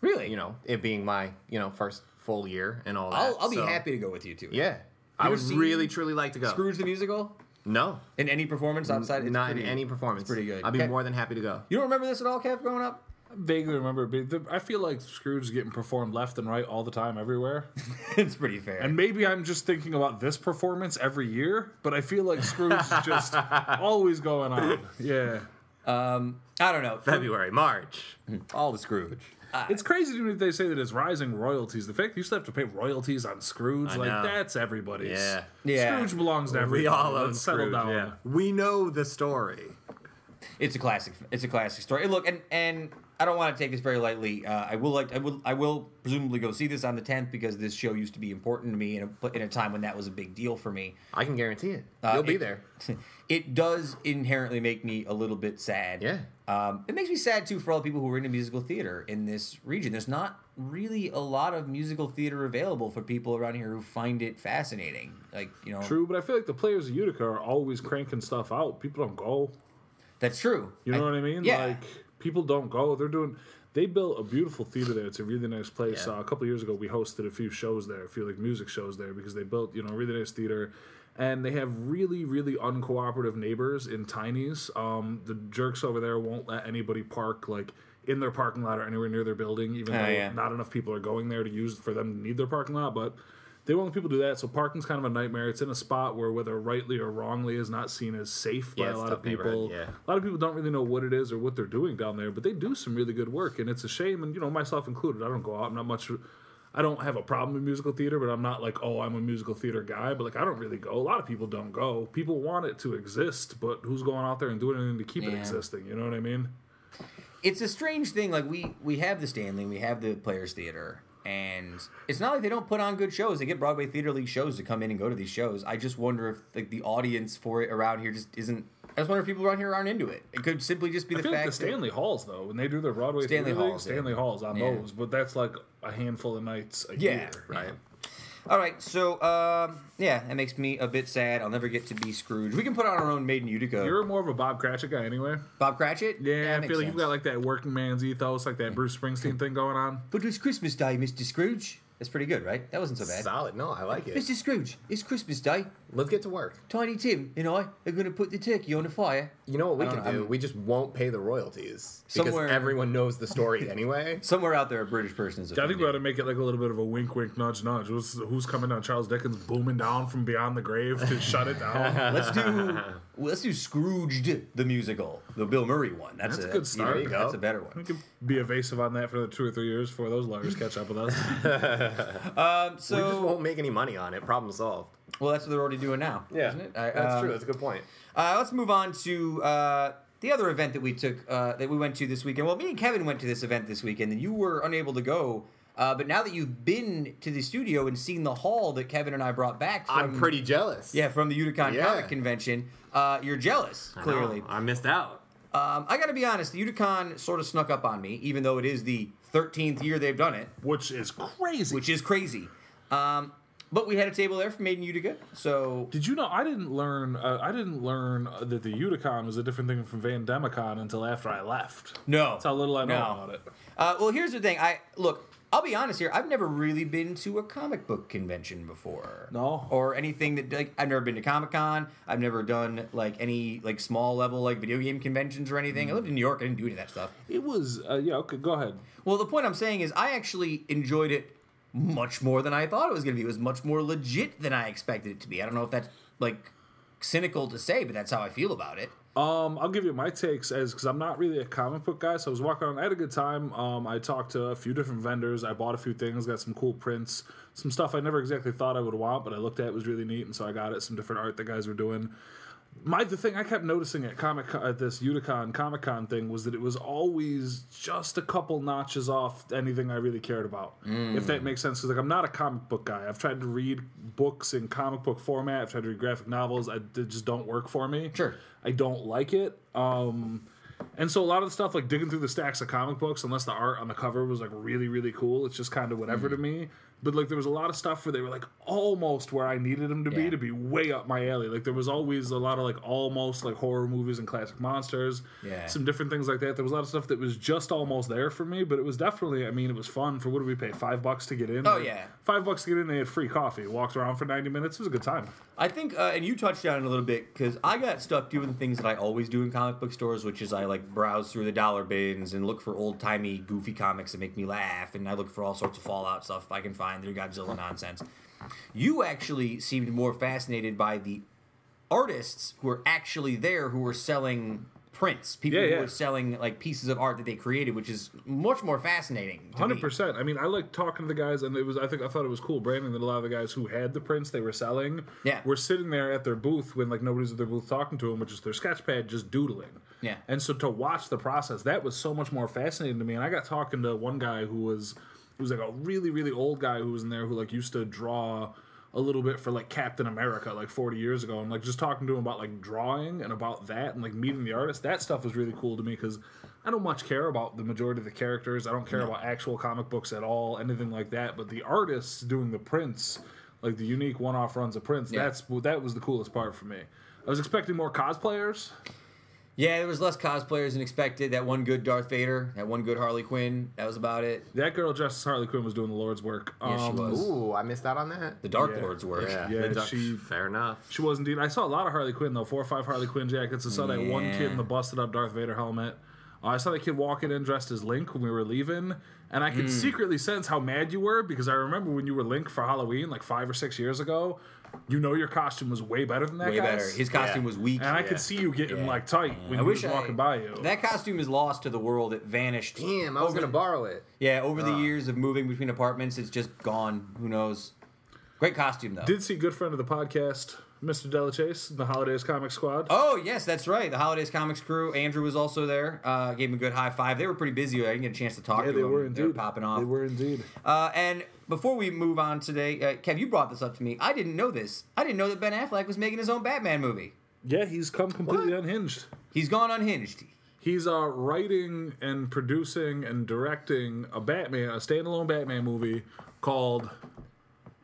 Really? You know, it being my you know first full year and all that. I'll, I'll be happy to go with you too. Yeah, I would really truly like to go. Scrooge the musical No, in any performance outside. It's not in any performance. It's pretty good. I'd be Okay. more than happy to go. You don't remember this at all, Kev, growing up? Vaguely remember, but the, I feel like Scrooge is getting performed left and right all the time, everywhere. it's pretty fair. And maybe I'm just thinking about this performance every year, but I feel like Scrooge is just always going on. Yeah. Um, I don't know. For- February, March, all the Scrooge. It's crazy to me that they say that it's rising royalties. The fact that you still have to pay royalties on Scrooge, I like know. that's everybody's. Yeah. Yeah. Scrooge belongs to everybody. We all own Let's settle Scrooge. down. Yeah. We know the story. It's a classic. It's a classic story. And look, and and I don't want to take this very lightly. Uh, I will like. I will. I will presumably go see this on the tenth because this show used to be important to me in a in a time when that was a big deal for me. I can guarantee it. Uh, You'll be it- there. It does inherently make me a little bit sad. Yeah. Um, it makes me sad too for all the people who are into musical theater in this region. There's not really a lot of musical theater available for people around here who find it fascinating. Like you know, True, but I feel like the players of Utica are always cranking stuff out. People don't go. that's true. You know what I mean? Yeah. Like people don't go. They're doing. They built a beautiful theater there. It's a really nice place. Yeah. Uh, a couple years ago, we hosted a few shows there. a few like music shows there because they built you know a really nice theater, and they have really really uncooperative neighbors in Tiny's. Um, the jerks over there won't let anybody park like in their parking lot or anywhere near their building, even Oh, though yeah. not enough people are going there to use for them to need their parking lot, but. They won't let people do that, so parking's kind of a nightmare. It's in a spot where, whether rightly or wrongly, is not seen as safe Yeah, by a lot of people. yeah. A lot of people don't really know what it is or what they're doing down there, but they do some really good work, and it's a shame. And you know, myself included, I don't go out. I'm not much. I don't have a problem with musical theater, but I'm not like, oh, I'm a musical theater guy. But like, I don't really go. A lot of people don't go. People want it to exist, but who's going out there and doing anything to keep it existing? You know what I mean? it's a strange thing. Like we we have the Stanley, we have the Players Theater, and it's not like they don't put on good shows. They get Broadway Theater League shows to come in and go to these shows. I just wonder if like the audience for it around here just isn't. I just wonder if people around here aren't into it. It could simply just be the feel like fact the Stanley Halls though, when they do their Broadway Stanley Theater League, Halls, yeah. Stanley Halls on Yeah. those, but that's like a handful of nights a Yeah. year. Right. That. All right, so um, yeah, that makes me a bit sad. I'll never get to be Scrooge. We can put on our own Made in Utica. You're more of a Bob Cratchit guy anyway. Bob Cratchit. Yeah, that I feel like you've got like that working man's ethos, like that Bruce Springsteen thing going on. But it's Christmas Day, Mr. Scrooge. That's pretty good, right? That wasn't so bad. Solid. No, I like it. Mr. Scrooge, it's Christmas Day. Let's get to work. Tiny Tim and I are going to put the turkey on the fire. You know what we can don't know, do? I'm- we just won't pay the royalties because everyone knows the story anyway. Somewhere out there, a British person is I think we ought to make it like a little bit of a wink, wink, nudge, nudge. Who's, who's coming down? Charles Dickens booming down from beyond the grave to shut it down. Let's do let's do Scrooged the musical, the Bill Murray one. That's, That's a a, good start. You go. That's a better one. We one. could be evasive on that for the two or three years before those lawyers catch up with us. Um, we just won't make any money on it. Problem solved. Well, that's what they're already doing now, isn't it? I- that's um, true. That's a good point. Uh, let's move on to uh, the other event that we took uh, that we went to this weekend. Well, me and Kevin went to this event this weekend, and you were unable to go. Uh, but now that you've been to the studio and seen the haul that Kevin and I brought back, from, I'm pretty jealous. yeah from the Uticon Yeah. Comic Convention, uh, you're jealous I clearly. I missed out. Um, I got to be honest, the Uticon sort of snuck up on me, even though it is the 13th year they've done it, Which is crazy. which is crazy. Um, but we had a table there for Made in Utica, so Did you know I didn't learn? Uh, I didn't learn that the Uticon was a different thing from Van Demicon until after I left. no. That's how little I know No. about it. Uh, well, here's the thing. I look. I'll be honest here. I've never really been to a comic book convention before. No. Or anything that like I've never been to Comic Con. I've never done like any like small level like video game conventions or anything. I lived in New York. I didn't do any of that stuff. It was uh, yeah. Okay, go ahead. Well, the point I'm saying is I actually enjoyed it much more than I thought it was going to be. It was much more legit than I expected it to be. I don't know if that's like cynical to say, but that's how I feel about it. Um, I'll give you my takes as because I'm not really a comic book guy, so I was walking around. I had a good time. Um, I talked to a few different vendors. I bought a few things, got some cool prints, some stuff I never exactly thought I would want, but I looked at it was really neat, and so I got it. Some different art that guys were doing. My the thing I kept noticing at Comic at this Uticon Comic Con thing was that it was always just a couple notches off anything I really cared about. If that makes sense, because like I'm not a comic book guy. I've tried to read books in comic book format. I've tried to read graphic novels. I, they just don't work for me. Sure. I don't like it. Um, and so a lot of the stuff, like digging through the stacks of comic books, unless the art on the cover was like really, really cool, it's just kind of whatever to me. But like there was a lot of stuff where they were like almost where I needed them to be to be way up my alley. Like there was always a lot of like almost like horror movies and classic monsters. Yeah. Some different things like that. There was a lot of stuff that was just almost there for me, but it was definitely. I mean, it was fun. For what did we pay? Five bucks to get in. Oh, Like, yeah. five bucks to get in. They had free coffee. Walked around for ninety minutes. It was a good time. I think, uh, and you touched on it a little bit because I got stuck doing the things that I always do in comic book stores, which is I like browse through the dollar bins and look for old timey, goofy comics that make me laugh, and I look for all sorts of Fallout stuff I can find, their Godzilla nonsense. You actually seemed more fascinated by the artists who were actually there who were selling prints, people Yeah, who were selling like pieces of art that they created, which is much more fascinating. Hundred percent. I mean, I like talking to the guys, and it was. I think I thought it was cool, Brandon, that a lot of the guys who had the prints they were selling, Yeah. were sitting there at their booth when like nobody's at their booth talking to them, which is their sketch pad just doodling. Yeah. And so to watch the process, that was so much more fascinating to me. And I got talking to one guy who was, who was like a really really old guy who was in there who like used to draw a little bit for like Captain America like 40 years ago. And like just talking to him about like drawing and about that and like meeting the artist that stuff was really cool to me because I don't much care about the majority of the characters. I don't care about actual comic books at all anything like that. But the artists doing the prints like the unique one-off runs of prints Yeah. that's that was the coolest part for me. I was expecting more cosplayers Yeah, there was less cosplayers than expected. That one good Darth Vader, that one good Harley Quinn. That was about it. that girl dressed as Harley Quinn was doing the Lord's work Yeah, she Um, was. Ooh, I missed out on that. The Dark Yeah. Lord's work. Yeah. Yeah, the she- Fair enough. She was indeed. I saw a lot of Harley Quinn though, four or five Harley Quinn jackets. I saw that one kid in the busted up Darth Vader helmet. Uh, I saw that kid walking in dressed as Link when we were leaving, and I could Hmm. secretly sense how mad you were because I remember when you were Link for Halloween like five or six years ago. You know your costume was way better than that Way guy's. better. His costume Yeah. was weak. and I Yeah. could see you getting Yeah. like tight when I he wish was walking I, by you. That costume is lost to the world. It vanished. Damn, I was Over- gonna borrow it. Yeah, over the years of moving between apartments, it's just gone. Who knows? Great costume though. Did see good friend of the podcast, Mr. Delachase, the Holidays Comic Squad. Oh yes, that's right. The Holidays Comics crew. Andrew was also there. Uh, gave him a good high five. They were pretty busy. I didn't get a chance to talk yeah, to they them. were They were indeed. popping off. They were indeed. Uh, and before we move on today, uh, Kev, you brought this up to me. I didn't know this. I didn't know that Ben Affleck was making his own Batman movie. Yeah, he's come completely What? unhinged. He's gone unhinged. He's uh, writing and producing and directing a Batman, a standalone Batman movie called.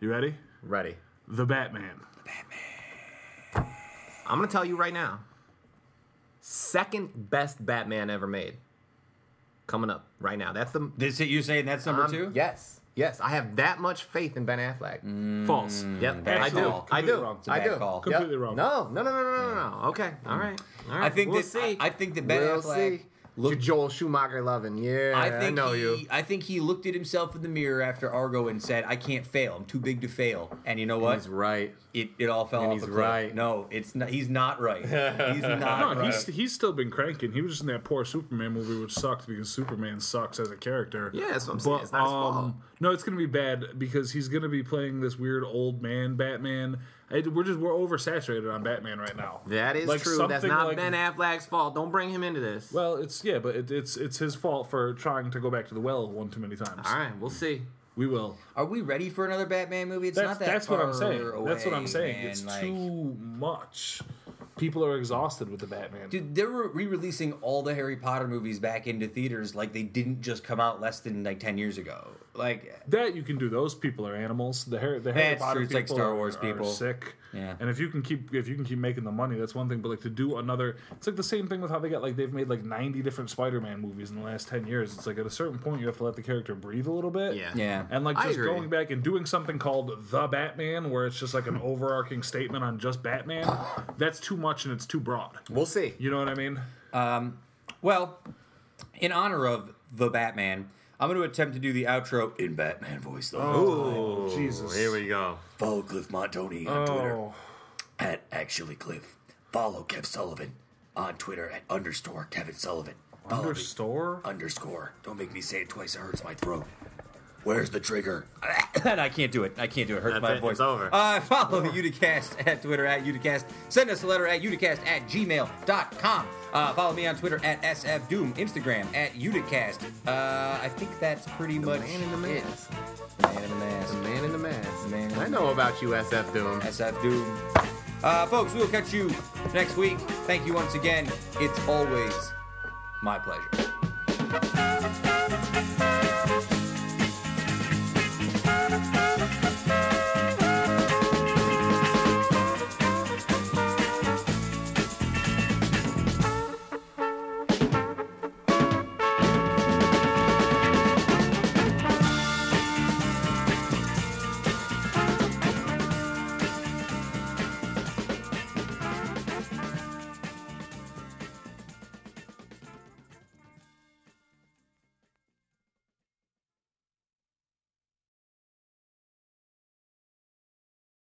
You ready? Ready. The Batman. I'm gonna tell you right now. Second best Batman ever made. Coming up right now. That's the This you saying that's number um, two? Yes, yes. I have that much faith in Ben Affleck. False. Yep, bad I do. call. I do. wrong. It's a I bad do. call. Yep. Completely wrong. No, no, no, no, no, no, no. Okay, all right, all right. I think we'll that see. I, I think that Ben we'll Affleck see. looked. Joel Schumacher loving. Yeah, I I, think know he, you. I think he looked at himself in the mirror after Argo and said, "I can't fail. I'm too big to fail." And you know what? He's right. It, it all fell And off he's the cliff. right. No, it's not. He's not right. He's not No, right. he's he's still been cranking. He was just in that poor Superman movie, which sucked because Superman sucks as a character. Yeah, that's what I'm saying. It's not his fault. Um, no, it's gonna be bad because he's gonna be playing this weird old man Batman. I, we're just we're oversaturated on Batman right now. That is Like true. That's something not like- Ben Affleck's fault. Don't bring him into this. Well, it's yeah, but it, it's it's his fault for trying to go back to the well one too many times. all right, we'll see. We will. Are we ready for another Batman movie? It's That's not that that's what I'm saying. away, that's what I'm saying. man. It's Like, too much. People are exhausted with the Batman. Dude, they're re-releasing all the Harry Potter movies back into theaters like they didn't just come out less than like ten years ago. Like, That you can do. Those people are animals. The Harry, the Harry Potter true. It's like Star Wars are people. sick. Yeah. And if you can keep if you can keep making the money, that's one thing. But like to do another, it's like the same thing with how they got like they've made like ninety different Spider-Man movies in the last ten years. It's like at a certain point you have to let the character breathe a little bit. Yeah. yeah, And like just going back and doing something called the Batman, where it's just like an overarching statement on just Batman, that's too much and it's too broad. We'll see. You know what I mean? Um, Well, in honor of the Batman, I'm going to attempt to do the outro in Batman voice. Though. Oh, Jesus. Here we go. Follow Cliff Montanye on oh. Twitter Oh, at actually Cliff. Follow Kev Sullivan on Twitter at underscore Kevin Sullivan. Follow me- understore. underscore. Don't make me say it twice. It hurts my throat. Where's the trigger? and I can't do it. I can't do it. it hurts That's my it. voice. It's over. Uh, follow the Uticast at Twitter at Uticast. Send us a letter at uticast at gmail.com. Uh, follow me on Twitter at sfdoom. Instagram at Uticast. Uh, I think that's pretty much man in the it. mask. Man in the mask. The man in the mask. Man in I the know about you, SF Doom. SF Doom. Uh, folks, we will catch you next week. Thank you once again. It's always my pleasure.